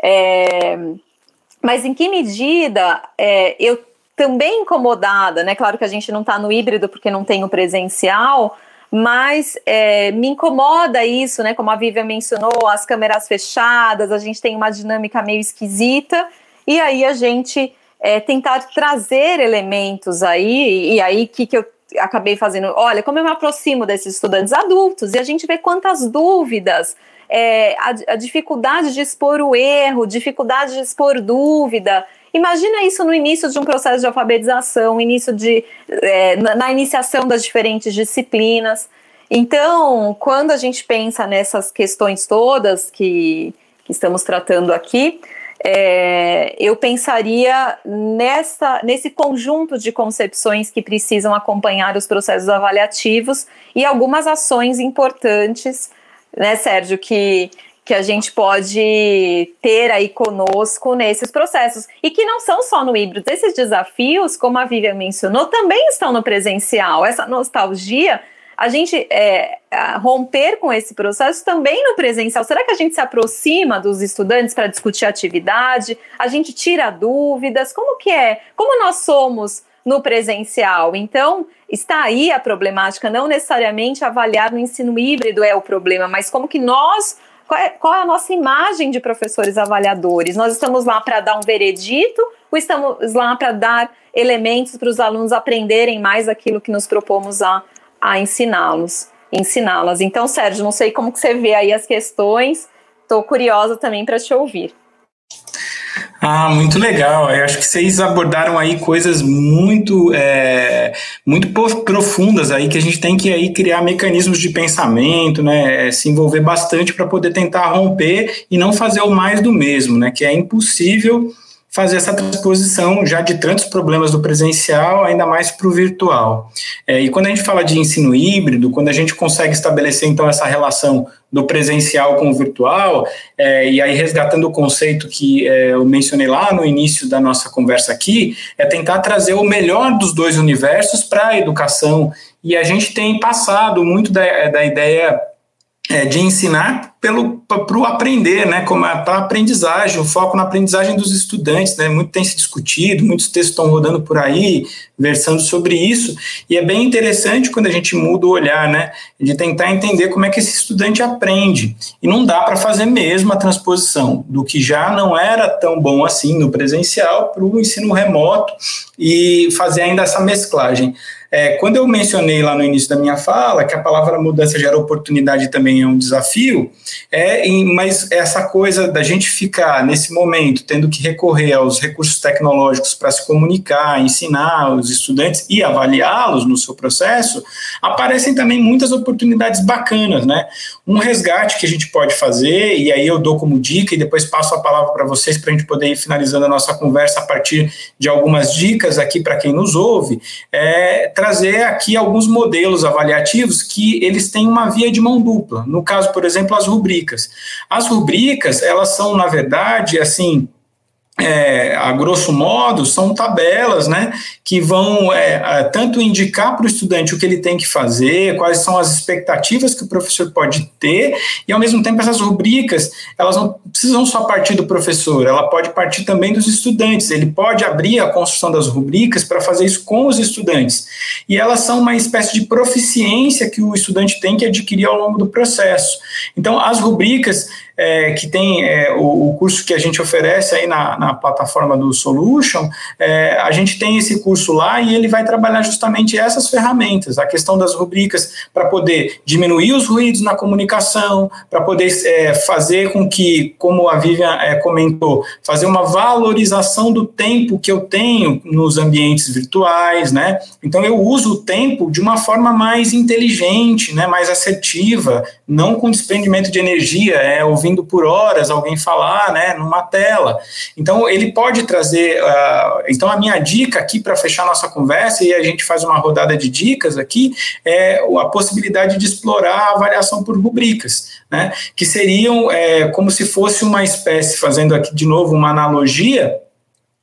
É, mas em que medida é, eu também incomodada, né? Claro que a gente não está no híbrido porque não tem o presencial, mas é, me incomoda isso, né? Como a Vivian mencionou, as câmeras fechadas, a gente tem uma dinâmica meio esquisita, e aí a gente é, tentar trazer elementos aí, e aí que, que eu acabei fazendo, olha, como eu me aproximo desses estudantes adultos, e a gente vê quantas dúvidas, é, a, a dificuldade de expor o erro, dificuldade de expor dúvida, Imagina isso no início de um processo de alfabetização, início de, é, na, na, iniciação das diferentes disciplinas. Então, quando a gente pensa nessas questões todas que, que estamos tratando aqui, é, eu pensaria nessa, nesse conjunto de concepções que precisam acompanhar os processos avaliativos e algumas ações importantes, né, Sérgio, que, que a gente pode ter aí conosco nesses processos. E que não são só no híbrido. Esses desafios, como a Vivian mencionou, também estão no presencial. Essa nostalgia a gente é, romper com esse processo também no presencial. Será que a gente se aproxima dos estudantes para discutir atividade? A gente tira dúvidas? Como que é? Como nós somos no presencial? Então, está aí a problemática, não necessariamente avaliar no ensino híbrido é o problema, mas como que nós qual é, qual é a nossa imagem de professores avaliadores? Nós estamos lá para dar um veredito ou estamos lá para dar elementos para os alunos aprenderem mais aquilo que nos propomos a, a ensiná-los, ensiná-las? Então, Sérgio, não sei como que você vê aí as questões, estou curiosa também para te ouvir. Ah, muito legal. Eu acho que vocês abordaram aí coisas muito, é, muito profundas aí que a gente tem que aí criar mecanismos de pensamento, né? É, se envolver bastante para poder tentar romper e não fazer o mais do mesmo, né? Que é impossível fazer essa transposição já de tantos problemas do presencial, ainda mais para o virtual. É, e quando a gente fala de ensino híbrido, quando a gente consegue estabelecer então essa relação do presencial com o virtual, é, e aí resgatando o conceito que é, eu mencionei lá no início da nossa conversa aqui, é tentar trazer o melhor dos dois universos para a educação. E a gente tem passado muito da, da ideia é, de ensinar para o aprender, né, como para a aprendizagem, o foco na aprendizagem dos estudantes, né, muito tem se discutido, muitos textos estão rodando por aí, versando sobre isso, e é bem interessante quando a gente muda o olhar, né, de tentar entender como é que esse estudante aprende, e não dá para fazer mesmo a transposição do que já não era tão bom assim no presencial para o ensino remoto, e fazer ainda essa mesclagem. É, quando eu mencionei lá no início da minha fala que a palavra mudança gera oportunidade também é um desafio, é, mas essa coisa da gente ficar nesse momento tendo que recorrer aos recursos tecnológicos para se comunicar, ensinar os estudantes e avaliá-los no seu processo, aparecem também muitas oportunidades bacanas, né? Um resgate que a gente pode fazer, e aí eu dou como dica e depois passo a palavra para vocês para a gente poder ir finalizando a nossa conversa a partir de algumas dicas aqui para quem nos ouve, é trazer aqui alguns modelos avaliativos que eles têm uma via de mão dupla. No caso, por exemplo, as rubricas. As rubricas, elas são, na verdade, assim, é, a grosso modo, são tabelas né, que vão é, tanto indicar para o estudante o que ele tem que fazer, quais são as expectativas que o professor pode ter, e ao mesmo tempo essas rubricas, elas não precisam só partir do professor, ela pode partir também dos estudantes, ele pode abrir a construção das rubricas para fazer isso com os estudantes, e elas são uma espécie de proficiência que o estudante tem que adquirir ao longo do processo. Então, as rubricas é, que tem é, o, o, curso que a gente oferece aí na, na plataforma do Solution, é, a gente tem esse curso lá e ele vai trabalhar justamente essas ferramentas, a questão das rubricas para poder diminuir os ruídos na comunicação, para poder é, fazer com que, como a Vivian é, comentou, fazer uma valorização do tempo que eu tenho nos ambientes virtuais, né? Então eu uso o tempo de uma forma mais inteligente, né, mais assertiva, não com desprendimento de energia, é ouvindo por horas alguém falar, né, numa tela. Então, ele pode trazer. Uh, então, a minha dica aqui para fechar nossa conversa, e a gente faz uma rodada de dicas aqui, é a possibilidade de explorar a avaliação por rubricas, né, que seriam é, como se fosse uma espécie, fazendo aqui de novo uma analogia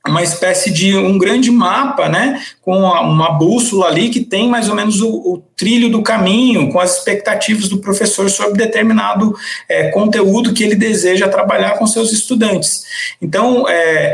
uma espécie de um grande mapa, né, com uma bússola ali que tem mais ou menos o, o trilho do caminho, com as expectativas do professor sobre determinado é, conteúdo que ele deseja trabalhar com seus estudantes. Então, é,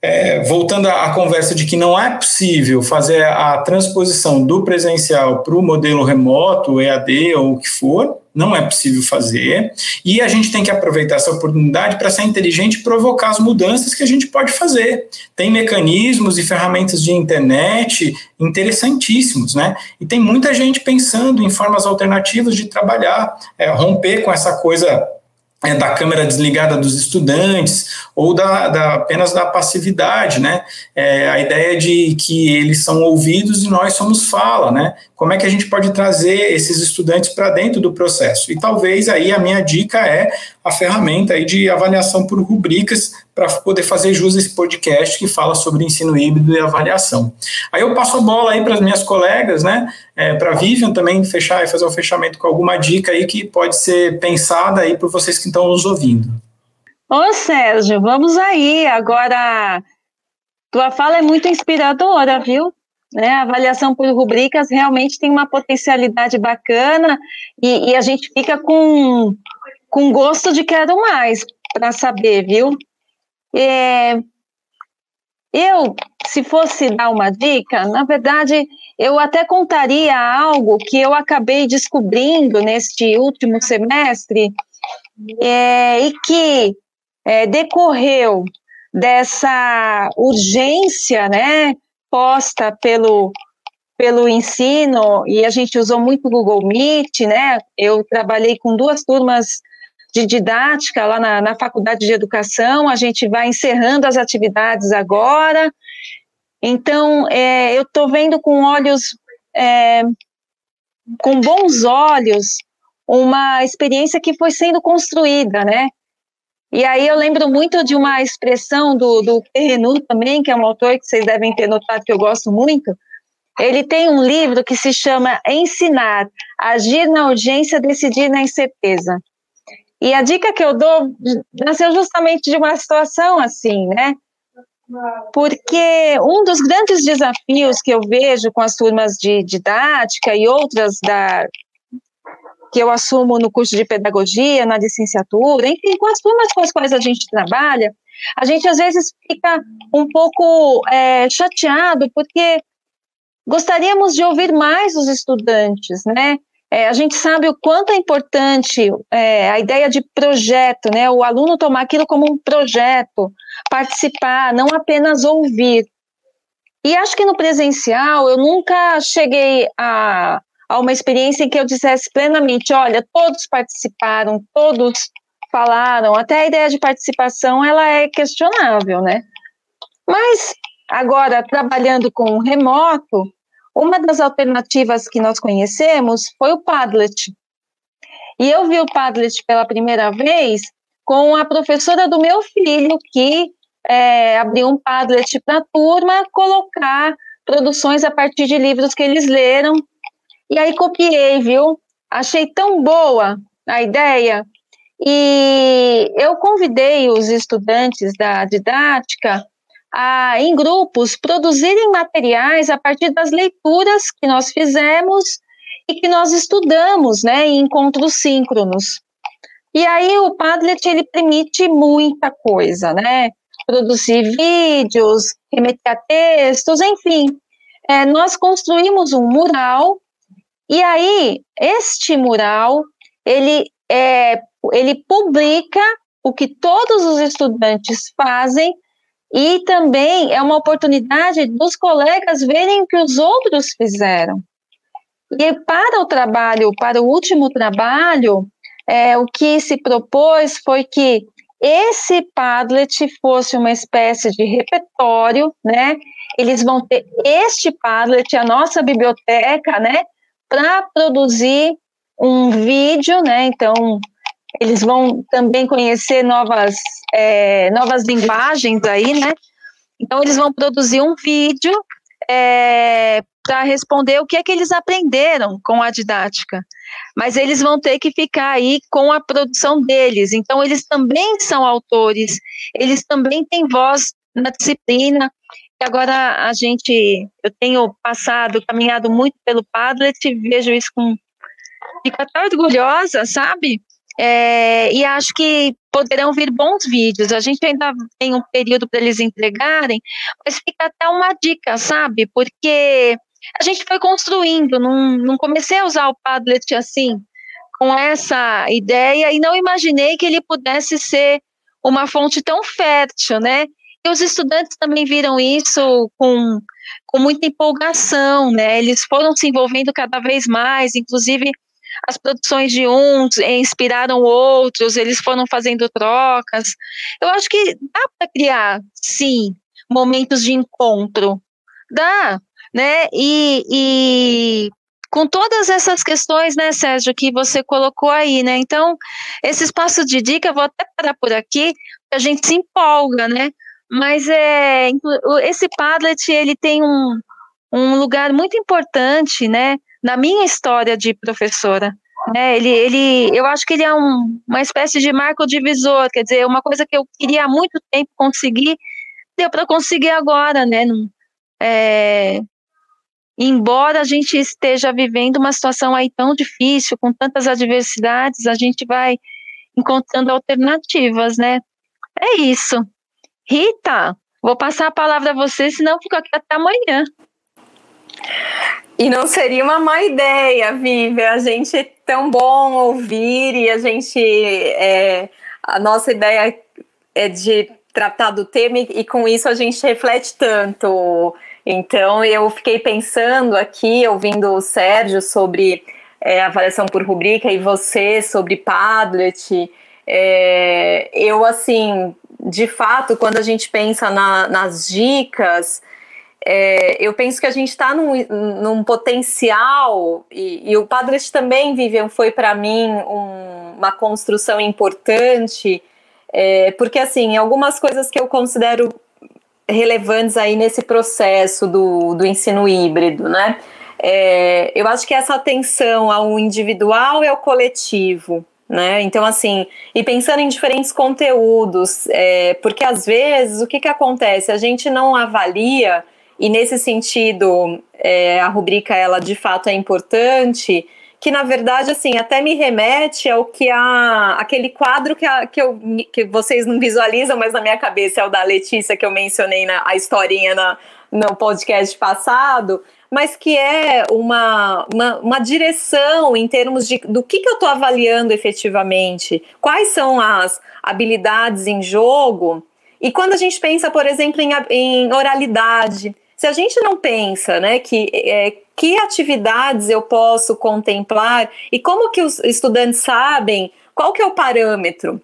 é, voltando à conversa de que não é possível fazer a transposição do presencial para o modelo remoto, EAD ou o que for, não é possível fazer, e a gente tem que aproveitar essa oportunidade para ser inteligente e provocar as mudanças que a gente pode fazer. Tem mecanismos e ferramentas de internet interessantíssimos, né? E tem muita gente pensando em formas alternativas de trabalhar, é, romper com essa coisa é, da câmera desligada dos estudantes ou da, da apenas da passividade, né? É, a ideia de que eles são ouvidos e nós somos fala, né? Como é que a gente pode trazer esses estudantes para dentro do processo? E talvez aí a minha dica é a ferramenta aí de avaliação por rubricas para poder fazer jus a esse podcast que fala sobre ensino híbrido e avaliação. Aí eu passo a bola aí para as minhas colegas, né? É, para a Vivian também fechar e fazer o um fechamento com alguma dica aí que pode ser pensada aí por vocês que estão nos ouvindo. Ô Sérgio, vamos aí. Agora, tua fala é muito inspiradora, viu? Né, a avaliação por rubricas realmente tem uma potencialidade bacana e, e a gente fica com, com gosto de quero mais para saber, viu? É, eu, se fosse dar uma dica, na verdade, eu até contaria algo que eu acabei descobrindo neste último semestre é, e que é, decorreu dessa urgência, né, posta pelo pelo ensino e a gente usou muito o Google Meet, né? Eu trabalhei com duas turmas de didática lá na, na faculdade de educação. A gente vai encerrando as atividades agora. Então, é, eu estou vendo com olhos, é, com bons olhos, uma experiência que foi sendo construída, né? E aí eu lembro muito de uma expressão do, do também, que é um autor que vocês devem ter notado que eu gosto muito. Ele tem um livro que se chama Ensinar, Agir na Urgência, Decidir na Incerteza. E a dica que eu dou nasceu justamente de uma situação assim, né? Porque um dos grandes desafios que eu vejo com as turmas de didática e outras da, que eu assumo no curso de pedagogia, na licenciatura, enfim, com as turmas com as quais a gente trabalha, a gente às vezes fica um pouco é, chateado, porque gostaríamos de ouvir mais os estudantes, né? É, a gente sabe o quanto é importante é, a ideia de projeto, né? O aluno tomar aquilo como um projeto, participar, não apenas ouvir. E acho que no presencial eu nunca cheguei a a uma experiência em que eu dissesse plenamente, olha, todos participaram, todos falaram, até a ideia de participação ela é questionável, né? Mas agora trabalhando com remoto, uma das alternativas que nós conhecemos foi o Padlet. E eu vi o Padlet pela primeira vez com a professora do meu filho, que é, abriu um Padlet para a turma colocar produções a partir de livros que eles leram e aí copiei, viu? Achei tão boa a ideia. E eu convidei os estudantes da didática a, em grupos, produzirem materiais a partir das leituras que nós fizemos e que nós estudamos, né, em encontros síncronos. E aí o Padlet, ele permite muita coisa, né, produzir vídeos, remeter a textos, enfim. É, nós construímos um mural e aí, este mural, ele, é, ele publica o que todos os estudantes fazem e também é uma oportunidade dos colegas verem o que os outros fizeram. E para o trabalho, para o último trabalho, é, o que se propôs foi que esse Padlet fosse uma espécie de repertório, né? Eles vão ter este Padlet, a nossa biblioteca, né? Para produzir um vídeo, né? Então, eles vão também conhecer novas, é, novas linguagens aí, né? Então, eles vão produzir um vídeo é, para responder o que é que eles aprenderam com a didática. Mas eles vão ter que ficar aí com a produção deles. Então, eles também são autores, eles também têm voz na disciplina, agora a gente, eu tenho passado, caminhado muito pelo Padlet, vejo isso com. Fico até orgulhosa, sabe? É, e acho que poderão vir bons vídeos. A gente ainda tem um período para eles entregarem, mas fica até uma dica, sabe? Porque a gente foi construindo, não, não comecei a usar o Padlet assim, com essa ideia, e não imaginei que ele pudesse ser uma fonte tão fértil, né? Os estudantes também viram isso com, com muita empolgação, né? Eles foram se envolvendo cada vez mais, inclusive as produções de uns inspiraram outros, eles foram fazendo trocas. Eu acho que dá para criar, sim, momentos de encontro. Dá, né? E, e com todas essas questões, né, Sérgio, que você colocou aí, né? Então, esse espaço de dica, vou até parar por aqui, a gente se empolga, né? Mas é, esse Padlet, ele tem um, um lugar muito importante, né, na minha história de professora. Né, ele, ele, eu acho que ele é um, uma espécie de marco divisor, quer dizer, uma coisa que eu queria há muito tempo conseguir, deu para conseguir agora, né? É, embora a gente esteja vivendo uma situação aí tão difícil, com tantas adversidades, a gente vai encontrando alternativas, né? É isso. Rita, vou passar a palavra a você, senão fico aqui até amanhã. E não seria uma má ideia, Vivi. A gente é tão bom ouvir e a gente. É, a nossa ideia é de tratar do tema e, e com isso a gente reflete tanto. Então eu fiquei pensando aqui, ouvindo o Sérgio sobre é, avaliação por rubrica e você sobre Padlet. É, eu, assim, de fato, quando a gente pensa na, nas dicas, é, eu penso que a gente está num, num, potencial, e, e, o Padlet também, Vivian, foi para mim um, uma construção importante, é, porque, assim, algumas coisas que eu considero relevantes aí nesse processo do, do ensino híbrido, né? É, eu acho que essa atenção ao individual e ao coletivo, né? Então, assim, e pensando em diferentes conteúdos, é, porque às vezes o que, que acontece? A gente não avalia, e nesse sentido é, a rubrica ela de fato é importante, que na verdade assim até me remete ao que a aquele quadro que, a, que, eu, que vocês não visualizam, mas na minha cabeça é o da Letícia que eu mencionei na a historinha na, no podcast passado, mas que é uma, uma, uma direção em termos de do que, que eu estou avaliando efetivamente, quais são as habilidades em jogo. E quando a gente pensa, por exemplo, em, em oralidade, se a gente não pensa né, que, é, que atividades eu posso contemplar e como que os estudantes sabem qual que é o parâmetro,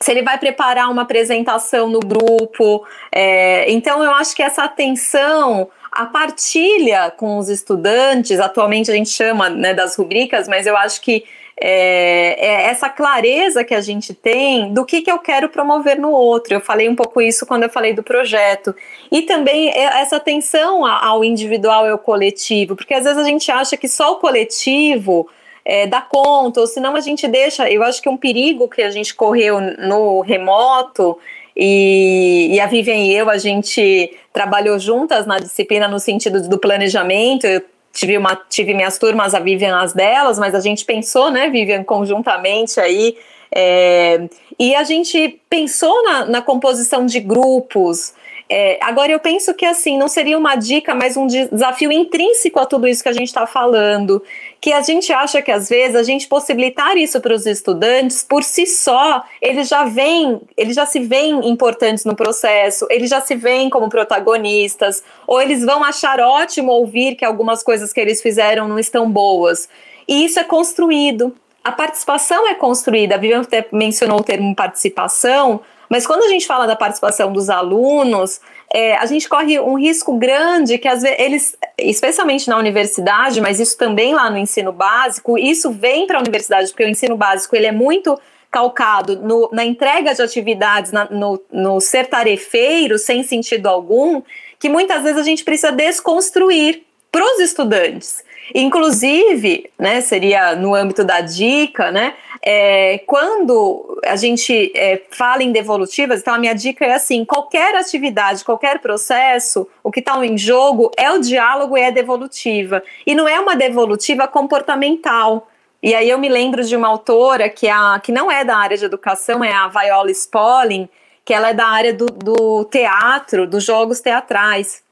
se ele vai preparar uma apresentação no grupo. É, então, eu acho que essa atenção a partilha com os estudantes, atualmente a gente chama né, das rubricas, mas eu acho que é, é, essa clareza que a gente tem do que, que eu quero promover no outro. Eu falei um pouco isso quando eu falei do projeto. E também é, essa atenção ao individual e ao coletivo, porque às vezes a gente acha que só o coletivo é, dá conta, ou senão a gente deixa. Eu acho que um perigo que a gente correu no remoto e, e, a Vivian e eu, a gente trabalhou juntas na disciplina no sentido do planejamento. Eu tive, uma, tive minhas turmas, a Vivian as delas, mas a gente pensou, né, Vivian, conjuntamente aí. É, e a gente pensou na, na composição de grupos, é, agora, eu penso que assim, não seria uma dica, mas um desafio intrínseco a tudo isso que a gente está falando. Que a gente acha que às vezes a gente possibilitar isso para os estudantes, por si só, eles já vêm, eles já se veem importantes no processo, eles já se veem como protagonistas, ou eles vão achar ótimo ouvir que algumas coisas que eles fizeram não estão boas. E isso é construído. A participação é construída. A Vivian mencionou o termo participação mas quando a gente fala da participação dos alunos, é, a gente corre um risco grande que às vezes eles, especialmente na universidade, mas isso também lá no ensino básico, isso vem para a universidade, porque o ensino básico ele é muito calcado no, na entrega de atividades, na, no, no ser tarefeiro, sem sentido algum, que muitas vezes a gente precisa desconstruir para os estudantes. Inclusive, né, seria no âmbito da dica, né, é, quando a gente é, fala em devolutivas, então a minha dica é assim: qualquer atividade, qualquer processo, o que está em jogo é o diálogo e é devolutiva. E não é uma devolutiva comportamental. E aí eu me lembro de uma autora que, é a, que não é da área de educação, é a Viola Spolin, que ela é da área do, do teatro, dos jogos teatrais.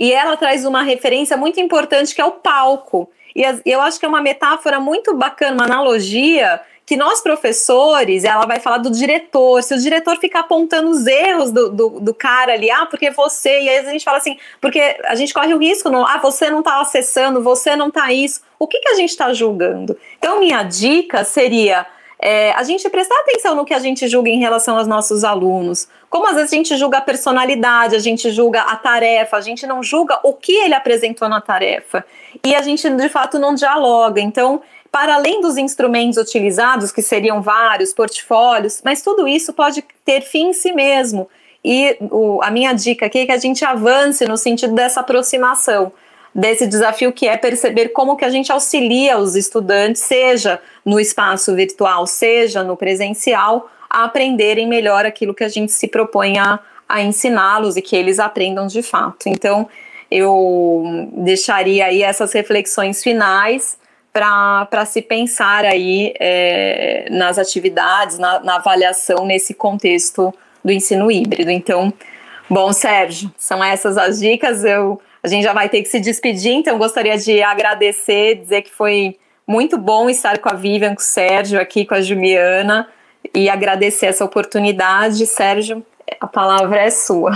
E ela traz uma referência muito importante que é o palco. E eu acho que é uma metáfora muito bacana, uma analogia que nós professores, ela vai falar do diretor, se o diretor ficar apontando os erros do, do, do, cara ali, ah, porque você, e aí a gente fala assim, porque a gente corre o risco, não, ah, você não está acessando, você não está isso, o que, que a gente está julgando? Então, minha dica seria é, a gente prestar atenção no que a gente julga em relação aos nossos alunos. Como às vezes a gente julga a personalidade, a gente julga a tarefa, a gente não julga o que ele apresentou na tarefa. E a gente de fato não dialoga. Então, para além dos instrumentos utilizados, que seriam vários, portfólios, mas tudo isso pode ter fim em si mesmo. E o, a minha dica aqui é que a gente avance no sentido dessa aproximação desse desafio que é perceber como que a gente auxilia os estudantes, seja no espaço virtual, seja no presencial, a aprenderem melhor aquilo que a gente se propõe a, a ensiná-los e que eles aprendam de fato. Então, eu deixaria aí essas reflexões finais para se pensar aí é, nas atividades, na, na avaliação nesse contexto do ensino híbrido. Então, bom, Sérgio, são essas as dicas. Eu a gente já vai ter que se despedir, então gostaria de agradecer, dizer que foi muito bom estar com a Vivian, com o Sérgio, aqui com a Juliana, e agradecer essa oportunidade. Sérgio, a palavra é sua.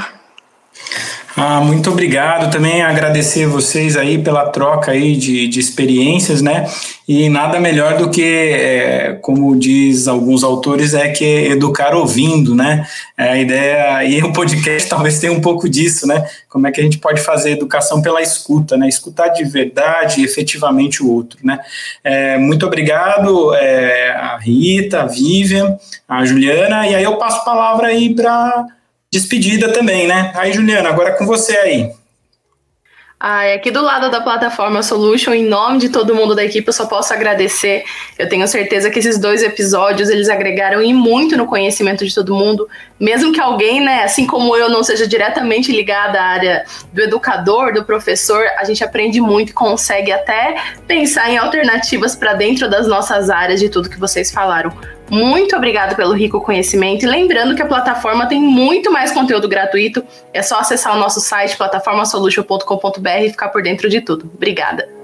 Ah, muito obrigado também agradecer vocês aí pela troca aí de, de experiências, né? E nada melhor do que, é, como diz alguns autores, é que educar ouvindo, né? É, a ideia e o podcast talvez tenha um pouco disso, né? Como é que a gente pode fazer educação pela escuta, né? Escutar de verdade, efetivamente o outro, né? É, muito obrigado é, a Rita, a Vivian, a Juliana e aí eu passo a palavra aí para despedida também, né? Aí, Juliana, agora é com você aí. Ah, aqui do lado da plataforma Solution, em nome de todo mundo da equipe, eu só posso agradecer. Eu tenho certeza que esses dois episódios eles agregaram e muito no conhecimento de todo mundo, mesmo que alguém, né, assim como eu, não seja diretamente ligada à área do educador, do professor, a gente aprende muito e consegue até pensar em alternativas para dentro das nossas áreas de tudo que vocês falaram. Muito obrigada pelo rico conhecimento e lembrando que a plataforma tem muito mais conteúdo gratuito. É só acessar o nosso site plataformasolution.com.br e ficar por dentro de tudo. Obrigada.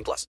18 plus.